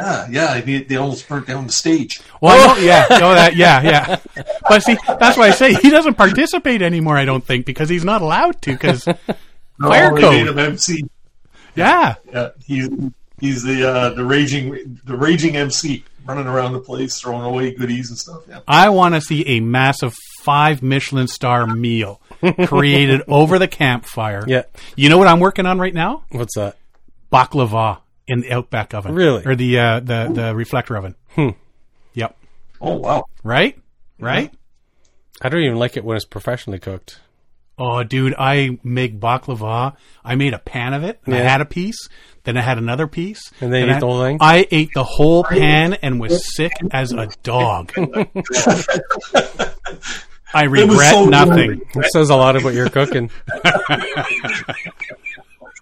yeah, yeah, they, they almost burnt down the stage. Well, I know, yeah, oh, that, yeah, yeah. But see, that's why I say he doesn't participate anymore. I don't think because he's not allowed to. Because fire No, they code. made him MC. Yeah, Yeah, he's he's the uh, the raging the raging MC running around the place throwing away goodies and stuff. Yeah. I want to see a massive five Michelin star meal created over the campfire. Yeah. You know what I'm working on right now? What's that? Baklava in the Outback oven. Really? Or the uh, the the reflector oven. Hmm. Yep. Oh wow. Right. Right. I don't even like it when it's professionally cooked. Oh, dude, I make baklava. I made a pan of it. And I had a piece. Then I had another piece. And then you I, ate the whole thing? I ate the whole pan and was sick as a dog. I regret so nothing. It says a lot about your cooking.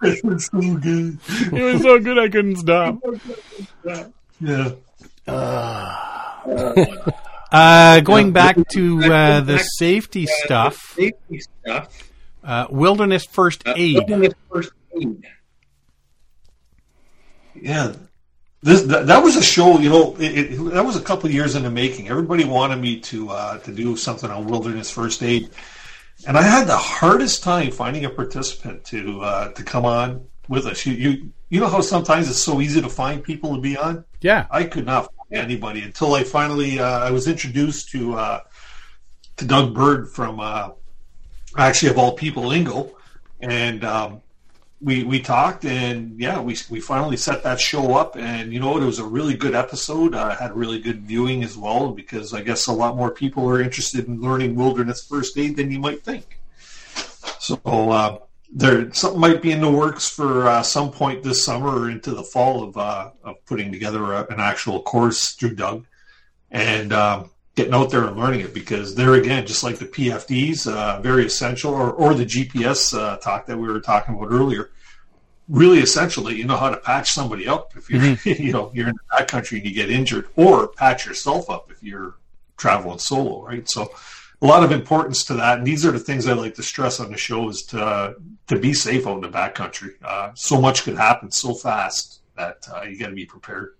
It was so good. It was so good I couldn't stop. Yeah. Uh, going back to uh, the safety stuff, Safety stuff. uh, wilderness first aid. Wilderness first aid. Yeah. This that, that was a show, you know. It, it, that was a couple of years in the making. Everybody wanted me to uh, to do something on wilderness first aid, and I had the hardest time finding a participant to uh, to come on with us. You, you you know how sometimes it's so easy to find people to be on. Yeah. I could not find anybody until I finally uh, I was introduced to uh, to Doug Bird from uh, actually of all people Ingo, and um, we we talked and yeah we we finally set that show up and you know what it was a really good episode. Uh, had really good viewing as well because I guess a lot more people are interested in learning wilderness first aid than you might think. So. Uh, there something might be in the works for uh, some point this summer or into the fall of uh, of putting together a, an actual course through Doug and um, getting out there and learning it because there again, just like the PFDs, uh, very essential, or, or the GPS uh, talk that we were talking about earlier. Really essential that you know how to patch somebody up if you're you know you're in the backcountry and you get injured, or patch yourself up if you're traveling solo, right? So a lot of importance to that, and these are the things I like to stress on the show: is to uh, to be safe out in the backcountry. Uh, so much could happen so fast that uh, you got to be prepared.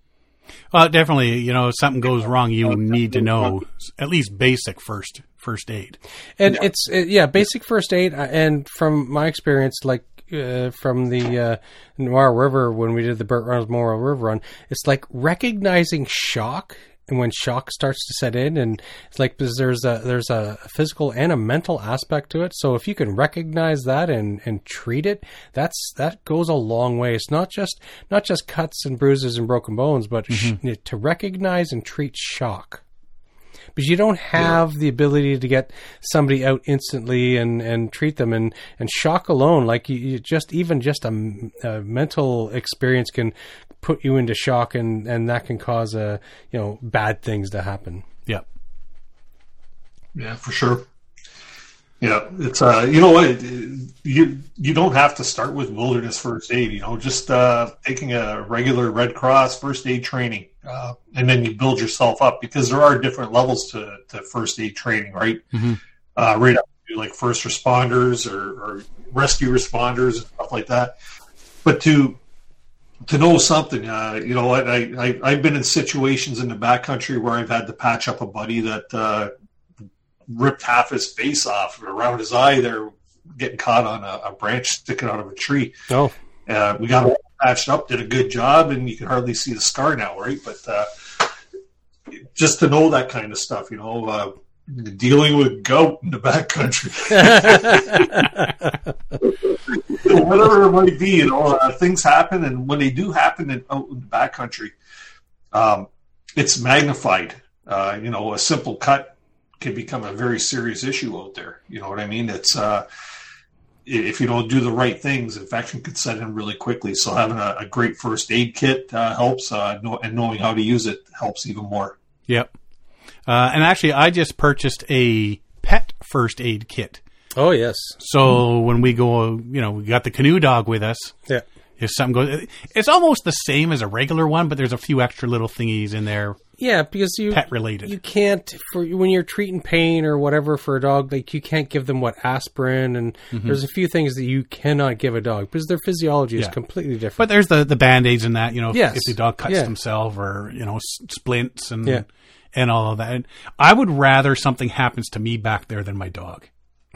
Well, definitely, you know, if something goes wrong, you need to know at least basic first first aid. And it's uh, yeah, basic first aid. uh, And from my experience, like uh, from the uh, Noir River when we did the Burt Reynolds Memorial River Run, it's like recognizing shock. And when shock starts to set in, and it's like there's a there's a physical and a mental aspect to it. So if you can recognize that and and treat it, that's that goes a long way. It's not just not just cuts and bruises and broken bones, but sh- mm-hmm. to recognize and treat shock because you don't have the ability to get somebody out instantly and, and treat them and, and shock alone like you, you just even just a mental experience can put you into shock and, and that can cause a you know bad things to happen Yeah. Yeah, for sure. Yeah, it's uh, you know what, you you don't have to start with wilderness first aid. You know, just uh, taking a regular Red Cross first aid training, uh, and then you build yourself up because there are different levels to, to first aid training, right? Uh, right up to like first responders or, or rescue responders and stuff like that. But to to know something, uh, you know I, I I've been in situations in the backcountry where I've had to patch up a buddy that. Uh, ripped half his face off around his eye there getting caught on a, a branch sticking out of a tree. Oh. Uh, we got him patched up did a good job and you can hardly see the scar now right? But uh, just to know that kind of stuff you know uh, dealing with gout in the backcountry whatever it might be you know uh, things happen and when they do happen in, out in the backcountry um, it's magnified Uh, you know, a simple cut can become a very serious issue out there. You know what I mean? It's uh, if you don't do the right things, infection can set in really quickly. So having a, a great first aid kit uh, helps, uh, and knowing how to use it helps even more. Yep. Uh, and actually, I just purchased a pet first aid kit. Oh yes. So when we go, you know, we got the canoe dog with us. Yeah. If something goes, it's almost the same as a regular one, but there's a few extra little thingies in there, Yeah, because you pet related. you can't for when you're treating pain or whatever for a dog like you can't give them what aspirin and mm-hmm. there's a few things that you cannot give a dog because their physiology is Yeah. completely different but there's the the band aids and that, you know, if- Yes. if the dog cuts Yeah. himself or you know s- splints and Yeah. and all of that. And I would rather something happens to me back there than my dog,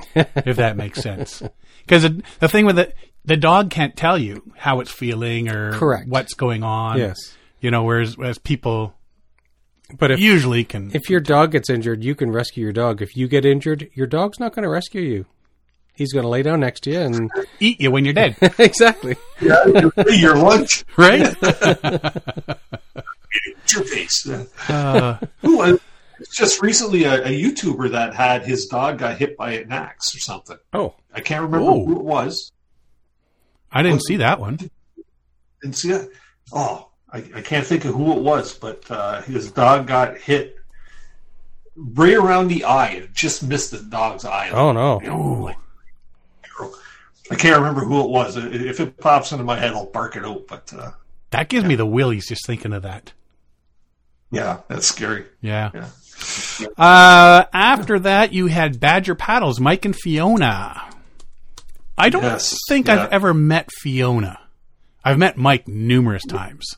if that makes sense. Because the thing with it, the dog can't tell you how it's feeling or Correct. what's going on. yes you know, whereas whereas people but if usually can. if your dog gets injured you can rescue your dog if you get injured your dog's not going to rescue you he's going to lay down next to you and eat you when you're dead, exactly Yeah, your lunch, right? your face. Uh, Who? Just recently, a, a YouTuber that had his dog got hit by an axe or something. oh I can't remember who it was. I didn't see that one. Didn't see it. Oh, I, I can't think of who it was, but uh, his dog got hit right around the eye. It just missed the dog's eye. oh no Ooh. I can't remember who it was. If it pops into my head, I'll bark it out. But uh, That gives me the willies just thinking of that. yeah, that's scary. Yeah. Yeah. Uh, after that, you had Badger Paddles, Mike and Fiona. I don't Yes, think yeah. I've ever met Fiona. I've met Mike numerous times.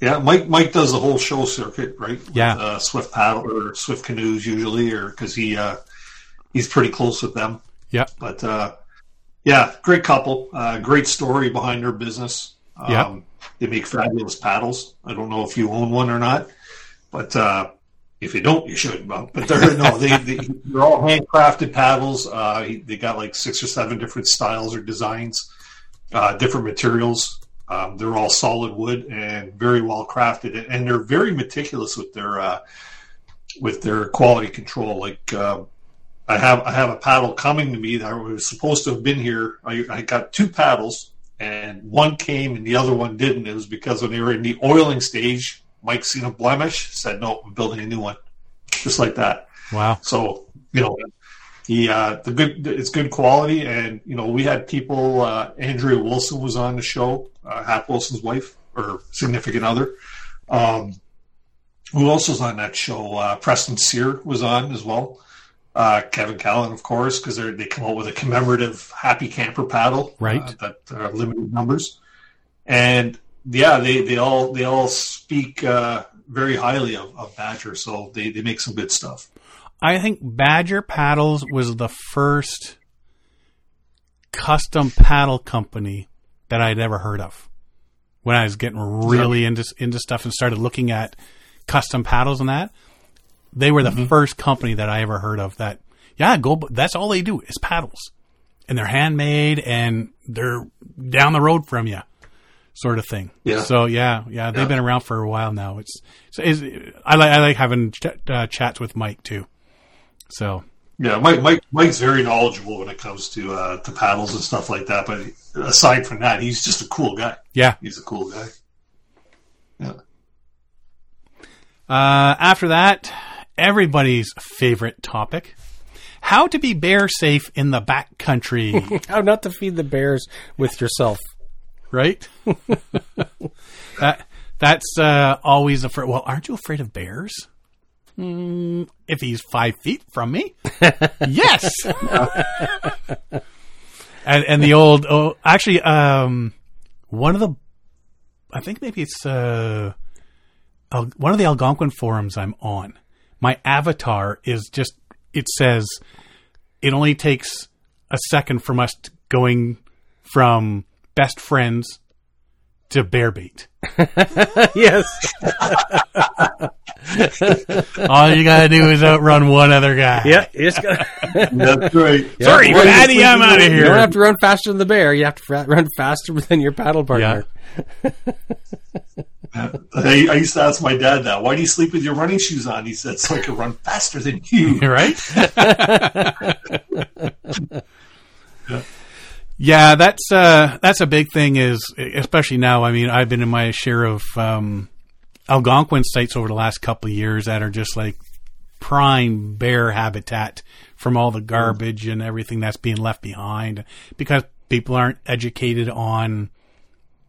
Yeah, Mike. Mike does the whole show circuit, right? With, Yeah. uh, Swift paddle or Swift canoes usually, or because he uh, he's pretty close with them. Yeah, But uh, yeah, great couple. Uh, great story behind their business. Um, Yep. They make fabulous paddles. I don't know if you own one or not, but uh, if you don't, you should. But but they're no, they, they they're all handcrafted paddles. Uh, they got like six or seven different styles or designs, uh, different materials. Um, they're all solid wood and very well crafted, and they're very meticulous with their uh, with their quality control. Like uh, I have I have a paddle coming to me that was supposed to have been here. I, I got two paddles, and one came and the other one didn't. It was because when they were in the oiling stage, Mike seen a blemish, said no, I'm building a new one, just like that. Wow. So you know, he uh, the good it's good quality, and you know we had people. Uh, Andrea Wilson was on the show, uh, Hap Wilson's wife or significant other. Um, who else was on that show? Uh, Preston Sear was on as well. Uh, Kevin Callan, of course, because they come out with a commemorative Happy Camper paddle, Right. Uh, that are limited numbers, and yeah, they, they all they all speak uh, very highly of, of Badger, so they, they make some good stuff. I think Badger Paddles was the first custom paddle company that I'd ever heard of. When I was getting really into into stuff and started looking at custom paddles and that, they were the first company that I ever heard of that. Yeah, go. That's all they do is paddles, and they're handmade and they're down the road from you, sort of thing. Yeah. So yeah, yeah, they've Yeah. been around for a while now. It's, it's, I like I like having ch- uh, chats with Mike too. So Yeah, Mike, Mike Mike's very knowledgeable when it comes to uh, to paddles and stuff like that. But aside from that, he's just a cool guy. yeah. He's a cool guy. Yeah. Uh, after that, everybody's favorite topic: how to be bear safe in the back country. how not to feed the bears with yourself right? that that's uh, always afraid. Well, aren't you afraid of bears? Mm, if he's five feet from me, yes. and and the old oh, actually, um, one of the, I think maybe it's uh, Al- one of the Algonquin forums I'm on. My avatar is just it says it only takes a second from us going from best friends to bear bait. yes All you gotta do is outrun one other guy. yeah you just gotta, That's right. Sorry, Well, Fatty, I'm out of here. you don't here. have to run faster than the bear you have to fra- run faster than your paddle partner uh, That- I, I used to ask my dad that. Why do you sleep with your running shoes on? He said, so I can run faster than you. right? Yeah, that's uh, that's a big thing. Is especially now. I mean, I've been in my share of um, Algonquin sites over the last couple of years that are just like prime bear habitat from all the garbage and everything that's being left behind because people aren't educated on,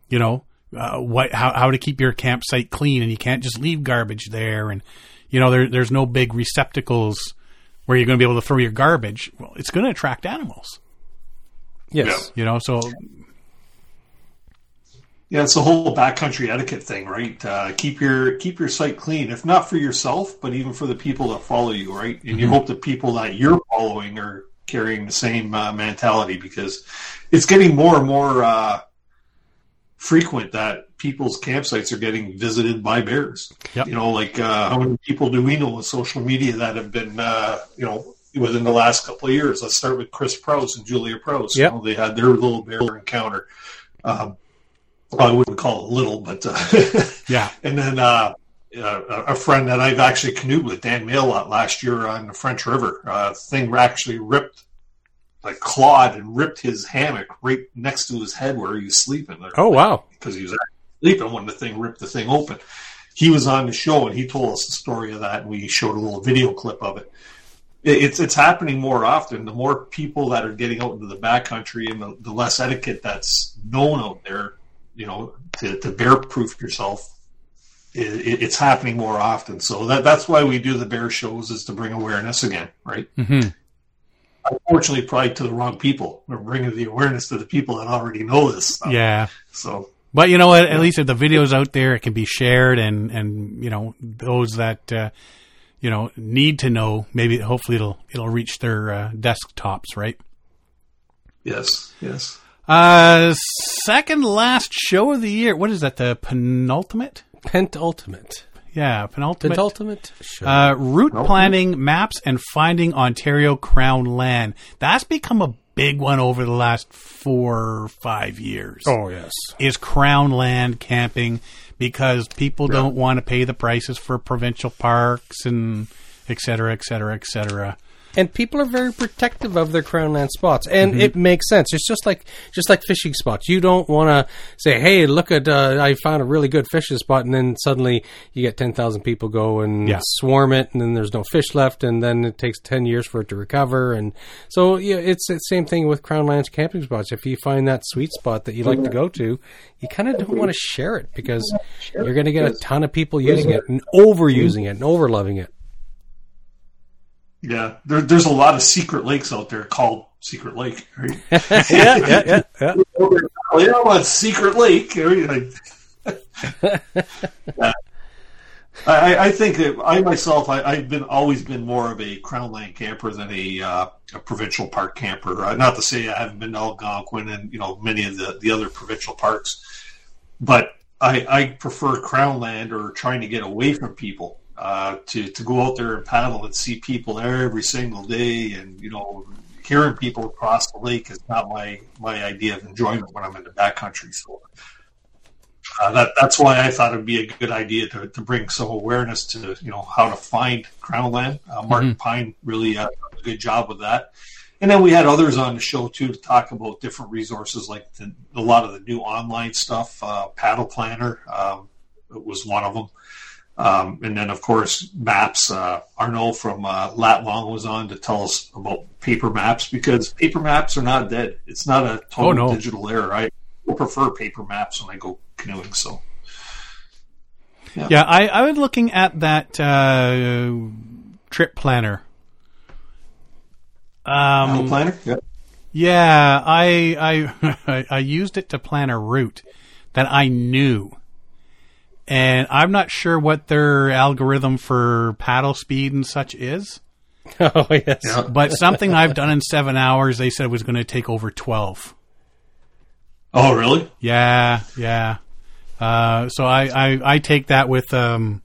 you know, uh, what how how to keep your campsite clean, and you can't just leave garbage there, and you know there there's no big receptacles where you're going to be able to throw your garbage. Well, it's going to attract animals, Yes. you know. So Yeah, it's the whole backcountry etiquette thing, right? Uh, keep your keep your site clean, if not for yourself, but even for the people that follow you, right? And you hope the people that you're following are carrying the same uh, mentality because it's getting more and more uh, frequent that people's campsites are getting visited by bears. Yep. You know, like uh, how many people do we know on social media that have been, uh, you know, within the last couple of years? Let's start with Chris Prose and Julia Prose. You know, they had their little bear encounter. Um, I wouldn't call it little, but uh, yeah, and then uh, uh, a friend that I've actually canoed with, Dan Mailot, last year on the French River, uh, thing actually ripped, like clawed and ripped his hammock right next to his head where he was sleeping. Oh wow. Because he was sleeping when the thing ripped the thing open. He was on the show and he told us the story of that, and we showed a little video clip of it. It- It's it's happening more often. The more people that are getting out into the backcountry, and the, the less etiquette that's known out there, you know, to, to bear proof yourself, it, it, it's happening more often. So that that's why we do the bear shows is to bring awareness again, right? hmm Unfortunately, probably to the wrong people. We're bringing the awareness to the people that already know this stuff. yeah. So But you know what? At least if the video's out there, it can be shared, and and you know those that uh, you know need to know, maybe hopefully it'll it'll reach their uh, desktops, right? yes, yes. Uh, second last show of the year. What is that? The penultimate? Pentultimate. Yeah, penultimate. Pentultimate show. Uh, route planning, maps, and finding Ontario Crown land. That's become a big one over the last four or five years. oh yes. Is Crown land camping because people don't want to pay the prices for provincial parks and et cetera, et cetera, et cetera. And people are very protective of their crownland spots, and Mm-hmm. it makes sense. It's just like just like fishing spots. You don't want to say, "Hey, look at uh, I found a really good fishing spot," and then suddenly you get ten thousand people go and Yeah. swarm it, and then there's no fish left, and then it takes ten years for it to recover. And so, yeah, it's the same thing with crownlands camping spots. If you find that sweet spot that you like to go to, you kind of don't want to share it because you're going to get a ton of people using it and overusing it and overloving it. Yeah, there, there's a lot of secret lakes out there called Secret Lake. Right? yeah, yeah, yeah, yeah. Oh, yeah, well, it's Secret Lake. Yeah. I, I think that I myself, I, I've been always been more of a Crownland camper than a, uh, a provincial park camper. Uh, not to say I haven't been to Algonquin and you know many of the, the other provincial parks, but I, I prefer Crownland or trying to get away from people uh, to to go out there and paddle and see people there every single day, and you know hearing people across the lake is not my my idea of enjoyment when I'm in the backcountry. So uh, that that's why I thought it'd be a good idea to, to bring some awareness to you know how to find Crownland. Uh, Martin Pine really uh, did a good job with that. And then we had others on the show too to talk about different resources like the, a lot of the new online stuff. Uh, Paddle Planner um, was one of them. Um, and then, of course, maps. Uh, from uh, Lat Long was on to tell us about paper maps because paper maps are not dead. It's not a total Oh, no. digital era. I prefer paper maps when I go canoeing. So, Yeah, I, I was looking at that uh, trip planner. Um, Planner. Yeah. yeah, I, I I used it to plan a route that I knew, and I'm not sure what their algorithm for paddle speed and such is. Oh yes. Yeah. But something I've done in seven hours, they said was going to take over twelve. Oh, really? Yeah, yeah. Uh, so I, I, I take that with um,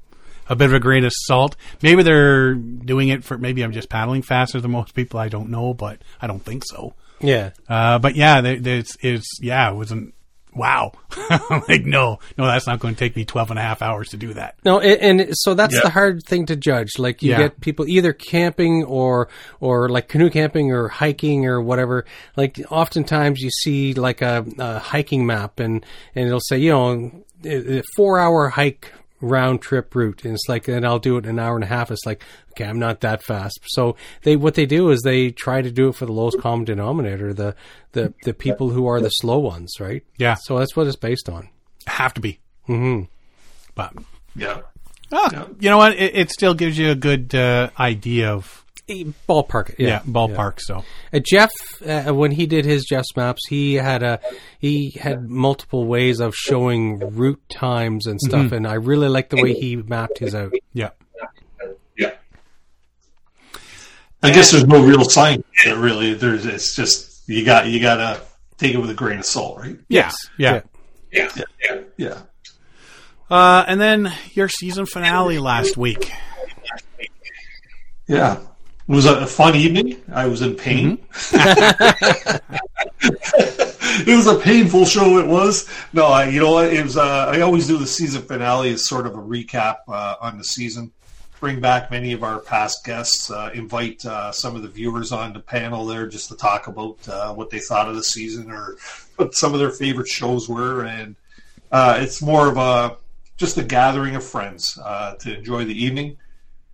a bit of a grain of salt. Maybe they're doing it for. Maybe I'm just paddling faster than most people. I don't know, but I don't think so. Yeah. Uh, but yeah, there- there's it's yeah, it wasn't wow. Like, no, no, that's not going to take me 12 and a half hours to do that. No, and, and so that's Yeah. the hard thing to judge. Like you Yeah. get people either camping or or like canoe camping or hiking or whatever. Like oftentimes you see like a, a hiking map and and it'll say you know a four hour hike round trip route and it's like and I'll do it in an hour and a half it's like okay I'm not that fast so they what they do is they try to do it for the lowest common denominator the the the people who are the slow ones right Yeah. so that's what it's based on Have to be. Mm-hmm. But, Yeah. oh, Yeah. you know what? It, it still gives you a good uh, idea of, ballpark yeah, yeah, ballpark. So, Uh, Jeff, uh, when he did his Jeff's maps, he had a he had multiple ways of showing route times and stuff, and I really like the way he mapped his out. yeah. Yeah. I guess there's no real science there, really. There's it's just you got you gotta take it with a grain of salt, right? Yeah. Yeah. Yeah. Yeah. Yeah. Yeah. Uh, and then your season finale last week. Yeah. It was a fun evening. I was in pain. it was a painful show. It was. No, I, you know what? It was. Uh, I always do the season finale as sort of a recap uh, on the season. Bring back many of our past guests. Uh, invite uh, some of the viewers on the panel there just to talk about uh, what they thought of the season or what some of their favorite shows were. And uh, it's more of a just a gathering of friends uh, to enjoy the evening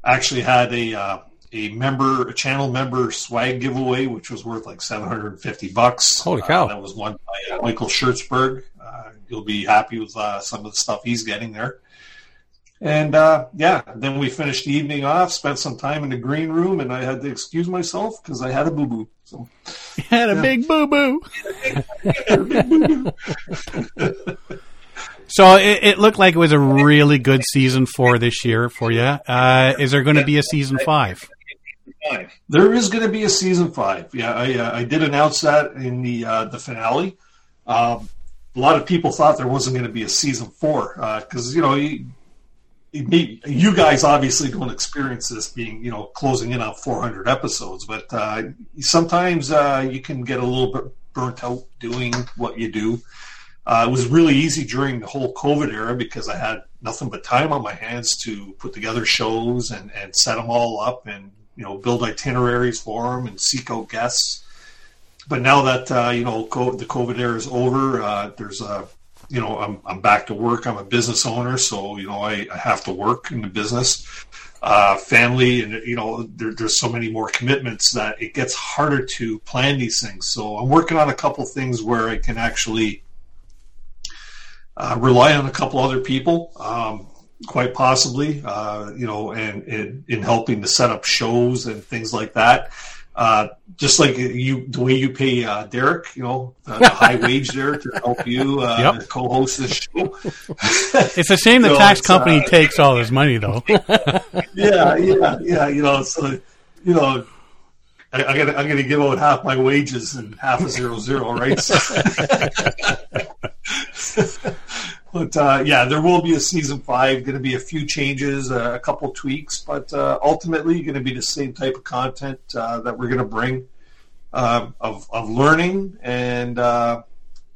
actually had a uh, a member a channel member swag giveaway which was worth like 750 bucks Holy cow. Uh, that was won by uh, michael schertzberg uh, you'll be happy with uh, some of the stuff he's getting there and uh, yeah then we finished the evening off spent some time in the green room and i had to excuse myself because i had a boo-boo so Had a big boo boo. so it, it looked like it was a really good season four this year for you. Uh, is there going to be a season five? Five. There is going to be a season five. Yeah, I, uh, I did announce that in the uh, the finale. Um, a lot of people thought there wasn't going to be a season four because you know you, you guys obviously don't experience this being you know closing in on 400 episodes, but uh, sometimes uh, you can get a little bit burnt out doing what you do. Uh, it was really easy during the whole COVID era because I had nothing but time on my hands to put together shows and, and set them all up and you know build itineraries for them and seek out guests. But now that uh, you know co- the COVID era is over, uh, there's a you know I'm I'm back to work. I'm a business owner, so you know I, I have to work in the business, uh, family, and you know there, there's so many more commitments that it gets harder to plan these things. So I'm working on a couple things where I can actually uh, rely on a couple other people, um, quite possibly, uh, you know, and, and in helping to set up shows and things like that. Uh, just like you, the way you pay uh, Derek, you know, the, the high wage there to help you uh, Yep. co-host this show. It's a shame the So tax company uh, takes all his money, though. yeah, yeah, yeah. You know, so you know, I, I gotta, I'm gonna give out half my wages and half a zero zero, right? But uh, yeah, there will be a season five. Going to be a few changes, uh, a couple tweaks, but uh, ultimately going to be the same type of content uh, that we're going to bring um of of learning and uh,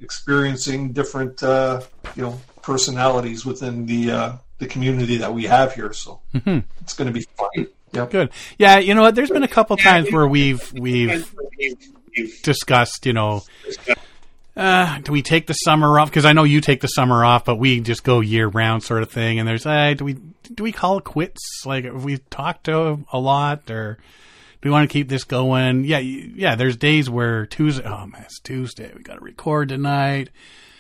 experiencing different, uh, you know, personalities within the uh, the community that we have here. So it's going to be fun. Yep. Good. Yeah, you know what? There's been a couple times where we've we've You've- discussed, you know, uh, do we take the summer off? Because I know you take the summer off, but we just go year round, sort of thing. And there's, uh, do we do we call it quits? Like, have we talked to a lot, or do we want to keep this going? Yeah, yeah. There's days where Tuesday. Oh man, it's Tuesday. We got to record tonight.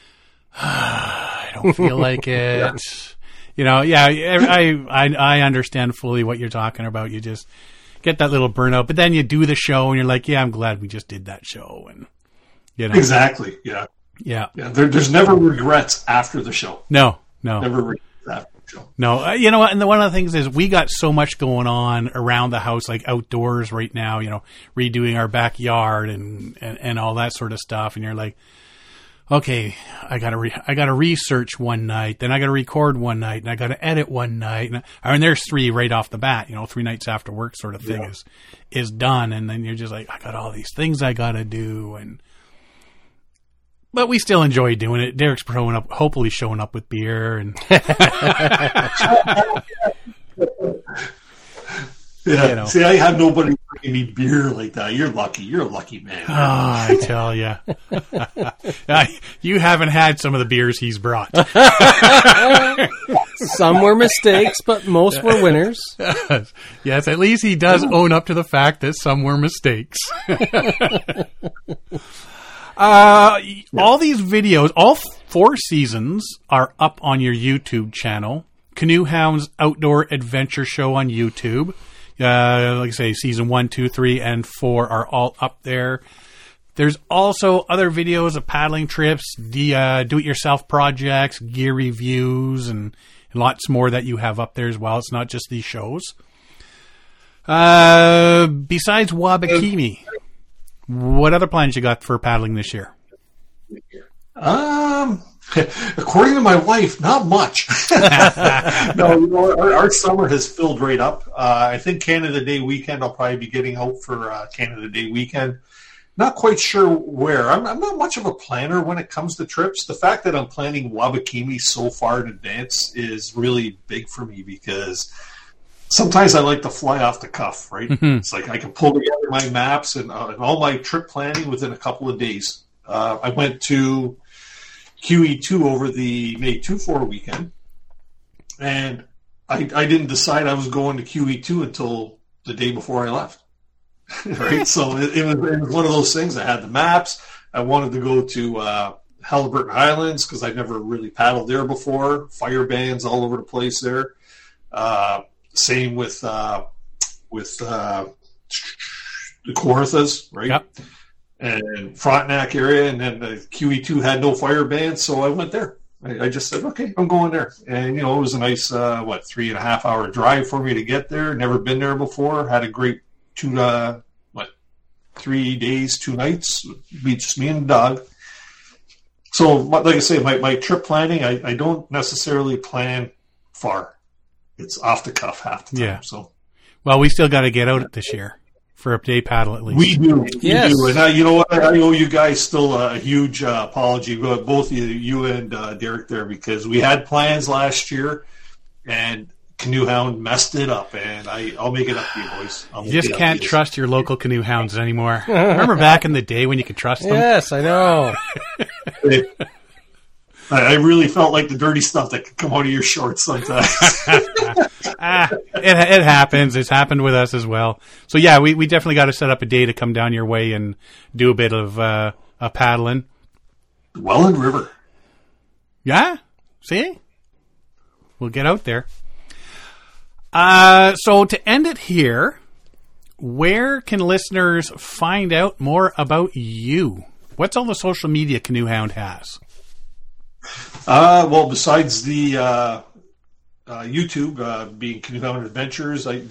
I don't feel like it. You know, yeah. I, I I understand fully what you're talking about. You just get that little burnout, but then you do the show, and you're like, yeah, I'm glad we just did that show, and you know, Exactly. Yeah. yeah. Yeah. There, there's never regrets after the show. No, no, Never regrets after the show. no. Uh, you know what? And the, one of the things is we got so much going on around the house, like outdoors right now. You know, redoing our backyard and and, and all that sort of stuff. And you're like, okay, I gotta re- I gotta research one night, then I gotta record one night, and I gotta edit one night. And, I mean, there's three right off the bat. You know, three nights after work, sort of thing Yeah. is is done. And then you're just like, I got all these things I gotta do, and but we still enjoy doing it. Derek's showing up, hopefully showing up with beer, and Yeah. You know. See, I have nobody bringing me beer like that. You're lucky. You're a lucky man. Ah, I tell you, you haven't had some of the beers he's brought. Some were mistakes, but most were winners. yes, at least he does own up to the fact that some were mistakes. Uh, all these videos, all four seasons are up on your YouTube channel. Canoehound's Outdoor Adventure Show on YouTube. Uh, like I say, season one, two, three, and four are all up there. There's also other videos of paddling trips, the uh, do-it-yourself projects, gear reviews, and, and lots more that you have up there as well. It's not just these shows. Uh, besides Wabakimi, what other plans you got for paddling this year? Um, according to my wife, not much. no, you know, our, our summer has filled right up. Uh, I think Canada Day weekend, I'll probably be getting out for uh, Canada Day weekend. Not quite sure where. I'm, I'm not much of a planner when it comes to trips. The fact that I'm planning Wabakimi so far in advance is really big for me because sometimes I like to fly off the cuff, right? It's like I can pull together my maps and, uh, and all my trip planning within a couple of days. Uh, I went to QE2 over the May 2 4 weekend, and I, I didn't decide I was going to QE2 until the day before I left. right? So it, it, was, it was one of those things. I had the maps. I wanted to go to uh, Haliburton Highlands because I'd never really paddled there before. Fire bands all over the place there. Uh, same with uh, with uh, the Kawarthas, right? Yep. And Frontenac area, and then the QE2 had no fire bands, so I went there. I, I just said, okay, I'm going there. And, you know, it was a nice, uh, what, three and a half hour drive for me to get there. Never been there before. Had a great two, uh, what, three days, two nights. Be just me and the dog. So, like I say, my, my trip planning, I, I don't necessarily plan far. It's off the cuff half the time. Yeah. So Well, we still got to get out this year for a day paddle at least. we do. Yes. We do. And I, you know what? I owe you guys still a huge uh, apology, but both you, you and uh, Derek there, because we had plans last year and Canoehound messed it up. And I, I'll make it up to you, boys. I'll you just can't you. trust your local canoe hounds anymore. Remember back in the day when you could trust them? Yes, I know. I, I really felt like the dirty stuff that could come out of your shorts sometimes. ah, it, it happens. It's happened with us as well. So yeah, we, we definitely got to set up a day to come down your way and do a bit of uh, a paddling. Welland River. Yeah, see, we'll get out there. Uh, so to end it here, where can listeners find out more about you? What's all the social media Canoehound has? Uh, well, besides the uh, uh, YouTube uh, being Canoehound Adventures, I,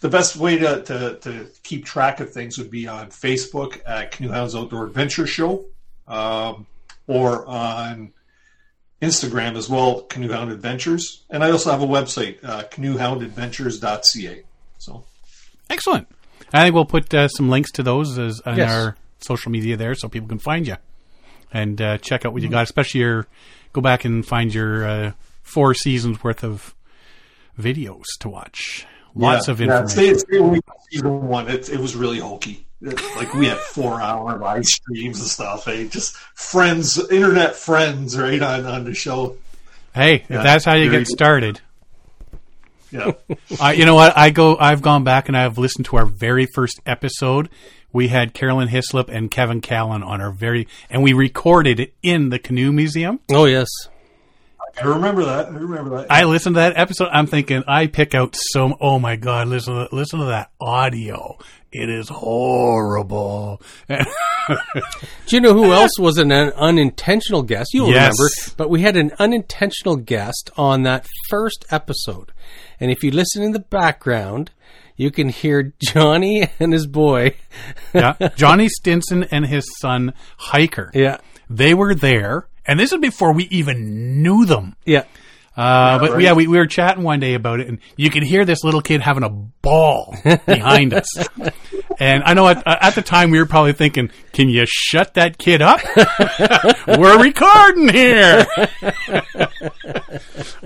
the best way to, to, to keep track of things would be on Facebook at Canoehound's Outdoor Adventure Show, um, or on Instagram as well, Canoehound Adventures, and I also have a website, uh, canoehoundadventures.ca. So Excellent. I think we'll put uh, some links to those as, on Yes. our social media there, so people can find you and uh, check out what you got. Especially your go back and find your uh, four seasons worth of videos to watch. Lots Yeah, of yeah, information. stay- stay away season one. It, it was really hokey. Like we had four hour live streams and stuff. Hey, just friends, internet friends, right on on the show. hey, Yeah, that's how you get started. Yeah, I, you know what? I go. I've gone back and I've listened to our very first episode. We had Carolyn Hislop and Kevin Callan on our very, and we recorded it in the Canoe Museum. Oh yes. I remember that. I remember that. I listened to that episode. I'm thinking I pick out so. Oh my god! Listen, to, listen to that audio. It is horrible. Do you know who else was an unintentional guest? You'll Yes. remember, but we had an unintentional guest on that first episode. And if you listen in the background, you can hear Johnny and his boy. yeah, Johnny Stinson and his son Hiker. yeah. They were there, and this is before we even knew them. Yeah. Uh, but right. yeah, we, we were chatting one day about it, and you can hear this little kid having a ball behind us. And I know at, at the time we were probably thinking, "Can you shut that kid up? we're recording here.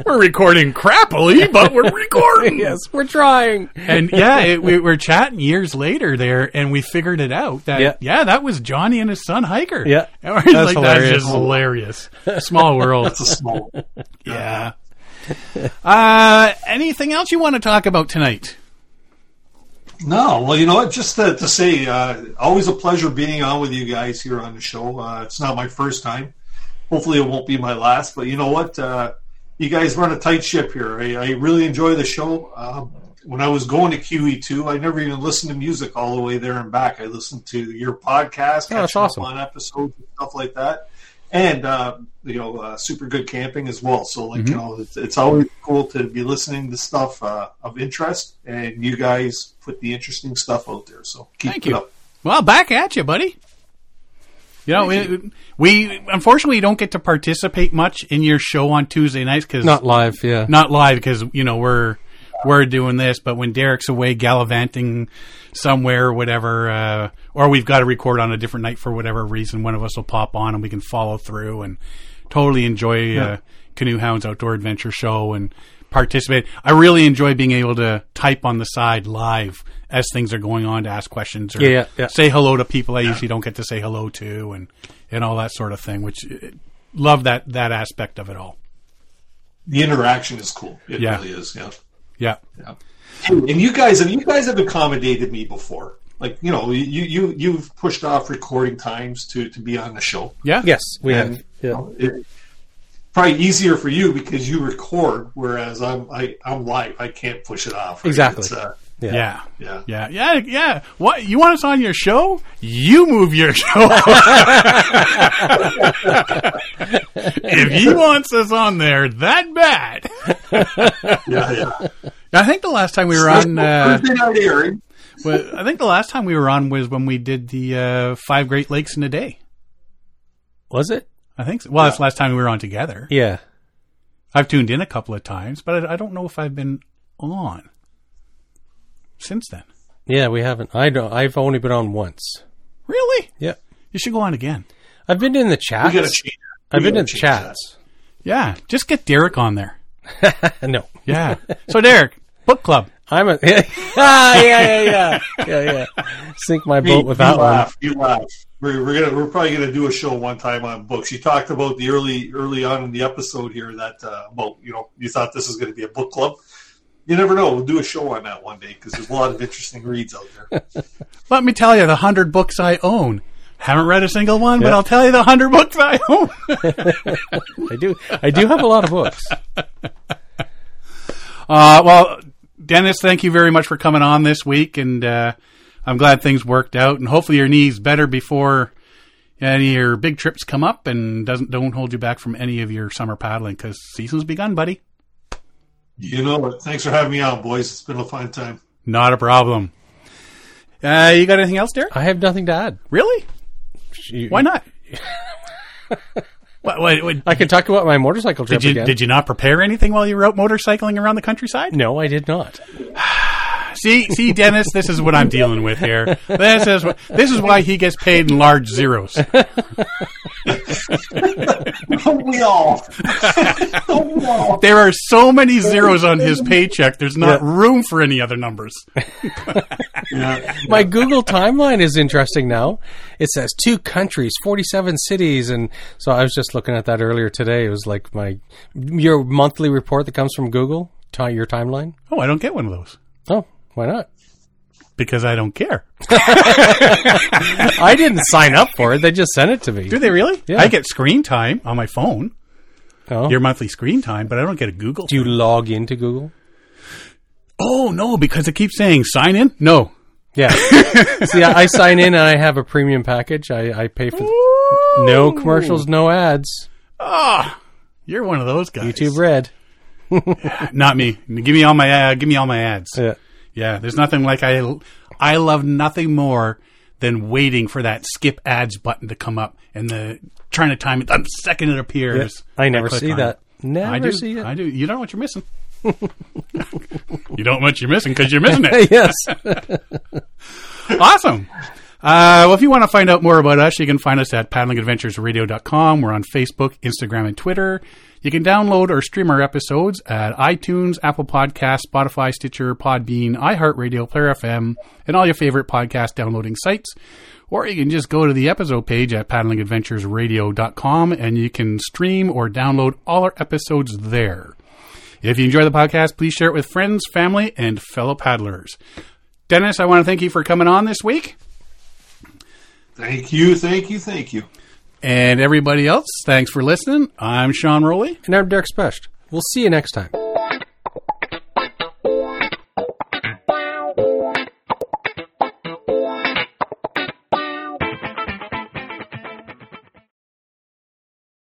we're recording crappily, but we're recording." yes, we're trying. And yeah, it, we were chatting years later there, and we figured it out that yeah, Yeah. that was Johnny and his son Hiker. Yeah. and That's like, that's hilarious. just hilarious. Small world. That's a small. Yeah. Uh, anything else you want to talk about tonight? No, well, you know what? Just to, to say, uh, always a pleasure being on with you guys here on the show. Uh, it's not my first time. Hopefully, it won't be my last. But you know what? Uh, you guys run a tight ship here. I, I really enjoy the show. Um, when I was going to QE2, I never even listened to music all the way there and back. I listened to your podcast, Oh, that's awesome. on episodes and stuff like that, and uh, you know, uh, super good camping as well. So, like, Mm-hmm. you know, it's, it's always cool to be listening to stuff uh, of interest, and you guys put the interesting stuff out there. So, keep Thank it you. up. Well, back at you, buddy. You know, we, we unfortunately don't get to participate much in your show on Tuesday nights because Not live, yeah. not live because you know we're we're doing this. But when Derek's away gallivanting somewhere or whatever, uh, or we've got to record on a different night for whatever reason, one of us will pop on and we can follow through and totally enjoy uh, Canoehound's Outdoor Adventure Show and participate. I really enjoy being able to type on the side live as things are going on to ask questions or Yeah, yeah, yeah. say hello to people I usually don't get to say hello to and and all that sort of thing. Which uh, love that that aspect of it all. The interaction is cool. It Yeah. really is. Yeah. Yeah. Yeah. And you guys have you guys have accommodated me before. Like you know, you you you've pushed off recording times to to be on the show. Yeah. Yes, we And, have. you Yeah. know, it, probably easier for you because you record, whereas I'm I, I'm live. I can't push it off. right? Exactly. It's, uh, Yeah. Yeah. yeah. Yeah, yeah, yeah. What you want us on your show? You move your show. if he wants us on there that bad, Yeah. Yeah. I think the last time we were on, uh, Thursday night airing. well, I think the last time we were on was when we did the uh, five Great Lakes in a day. Was it? I think. So. Well, that's the last time we were on together. Yeah. I've tuned in a couple of times, but I, I don't know if I've been on since then. Yeah, we haven't. I don't. I've only been on once. Really? Yeah. You should go on again. I've been in the chats. We got to change. I've been in the chats. Yeah, just get Derek on there. no. Yeah. so Derek, book club. I'm a. ah, yeah, yeah, yeah, yeah, yeah. Sink my boat with that you one. laugh. You laugh. We're, we're gonna we're probably gonna do a show one time on books. You talked about the early early on in the episode here that uh, well you know you thought this was going to be a book club. You never know. We'll do a show on that one day because there's a lot of interesting reads out there. Let me tell you, the hundred books I own. Haven't read a single one, but I'll tell you the hundred books I own. I do. I do have a lot of books. Uh, well, Dennis, thank you very much for coming on this week, and uh, I'm glad things worked out. And hopefully, your knees better before any of your big trips come up, and doesn't don't hold you back from any of your summer paddling because season's begun, buddy. You know it. Thanks for having me on, boys. It's been a fun time. Not a problem. Uh, you got anything else, Derek? I have nothing to add. Really? You- Why not? what, what, what- I can talk about my motorcycle trip did you again. did you not prepare anything while you were out motorcycling around the countryside? no, I did not. See, see, Dennis, this is what I'm dealing with here. This is what, this is why he gets paid in large zeros. we all. Don't we all? There are so many zeros on his paycheck. There's not room for any other numbers. Yeah. My Google timeline is interesting now. It says two countries, 47 cities. And so I was just looking at that earlier today. It was like my, your monthly report that comes from Google, ti your timeline. Oh, I don't get one of those Oh, why not? because I don't care. I didn't sign up for it. They just sent it to me. Do they really? Yeah. I get screen time on my phone. Oh. Your monthly screen time, but I don't get a Google. Do you log into Google? oh no, because it keeps saying sign in. No. Yeah. See, I, I sign in and I have a premium package. I, I pay for no commercials, no ads. Ah, you're one of those guys. YouTube Red. Not me. Give me all my uh, give me all my ads. Yeah. Yeah, there's nothing like I I love nothing more than waiting for that skip ads button to come up and the trying to time it the second it appears. I never click see that. it. Never I do. see it. I do. You don't know what you're missing. you don't know what you're missing because you're missing it. yes. awesome. Uh, well, if you want to find out more about us, you can find us at paddlingadventuresradio.com. We're on Facebook, Instagram, and Twitter. You can download or stream our episodes at iTunes, Apple Podcasts, Spotify, Stitcher, Podbean, iHeartRadio, Player FM, and all your favorite podcast downloading sites. Or you can just go to the episode page at paddlingadventuresradio.com and you can stream or download all our episodes there. If you enjoy the podcast, please share it with friends, family, and fellow paddlers. Dennis, I want to thank you for coming on this week. Thank you, thank you, thank you. And everybody else, thanks for listening. I'm Sean Rowley. And I'm Derek Specht. We'll see you next time.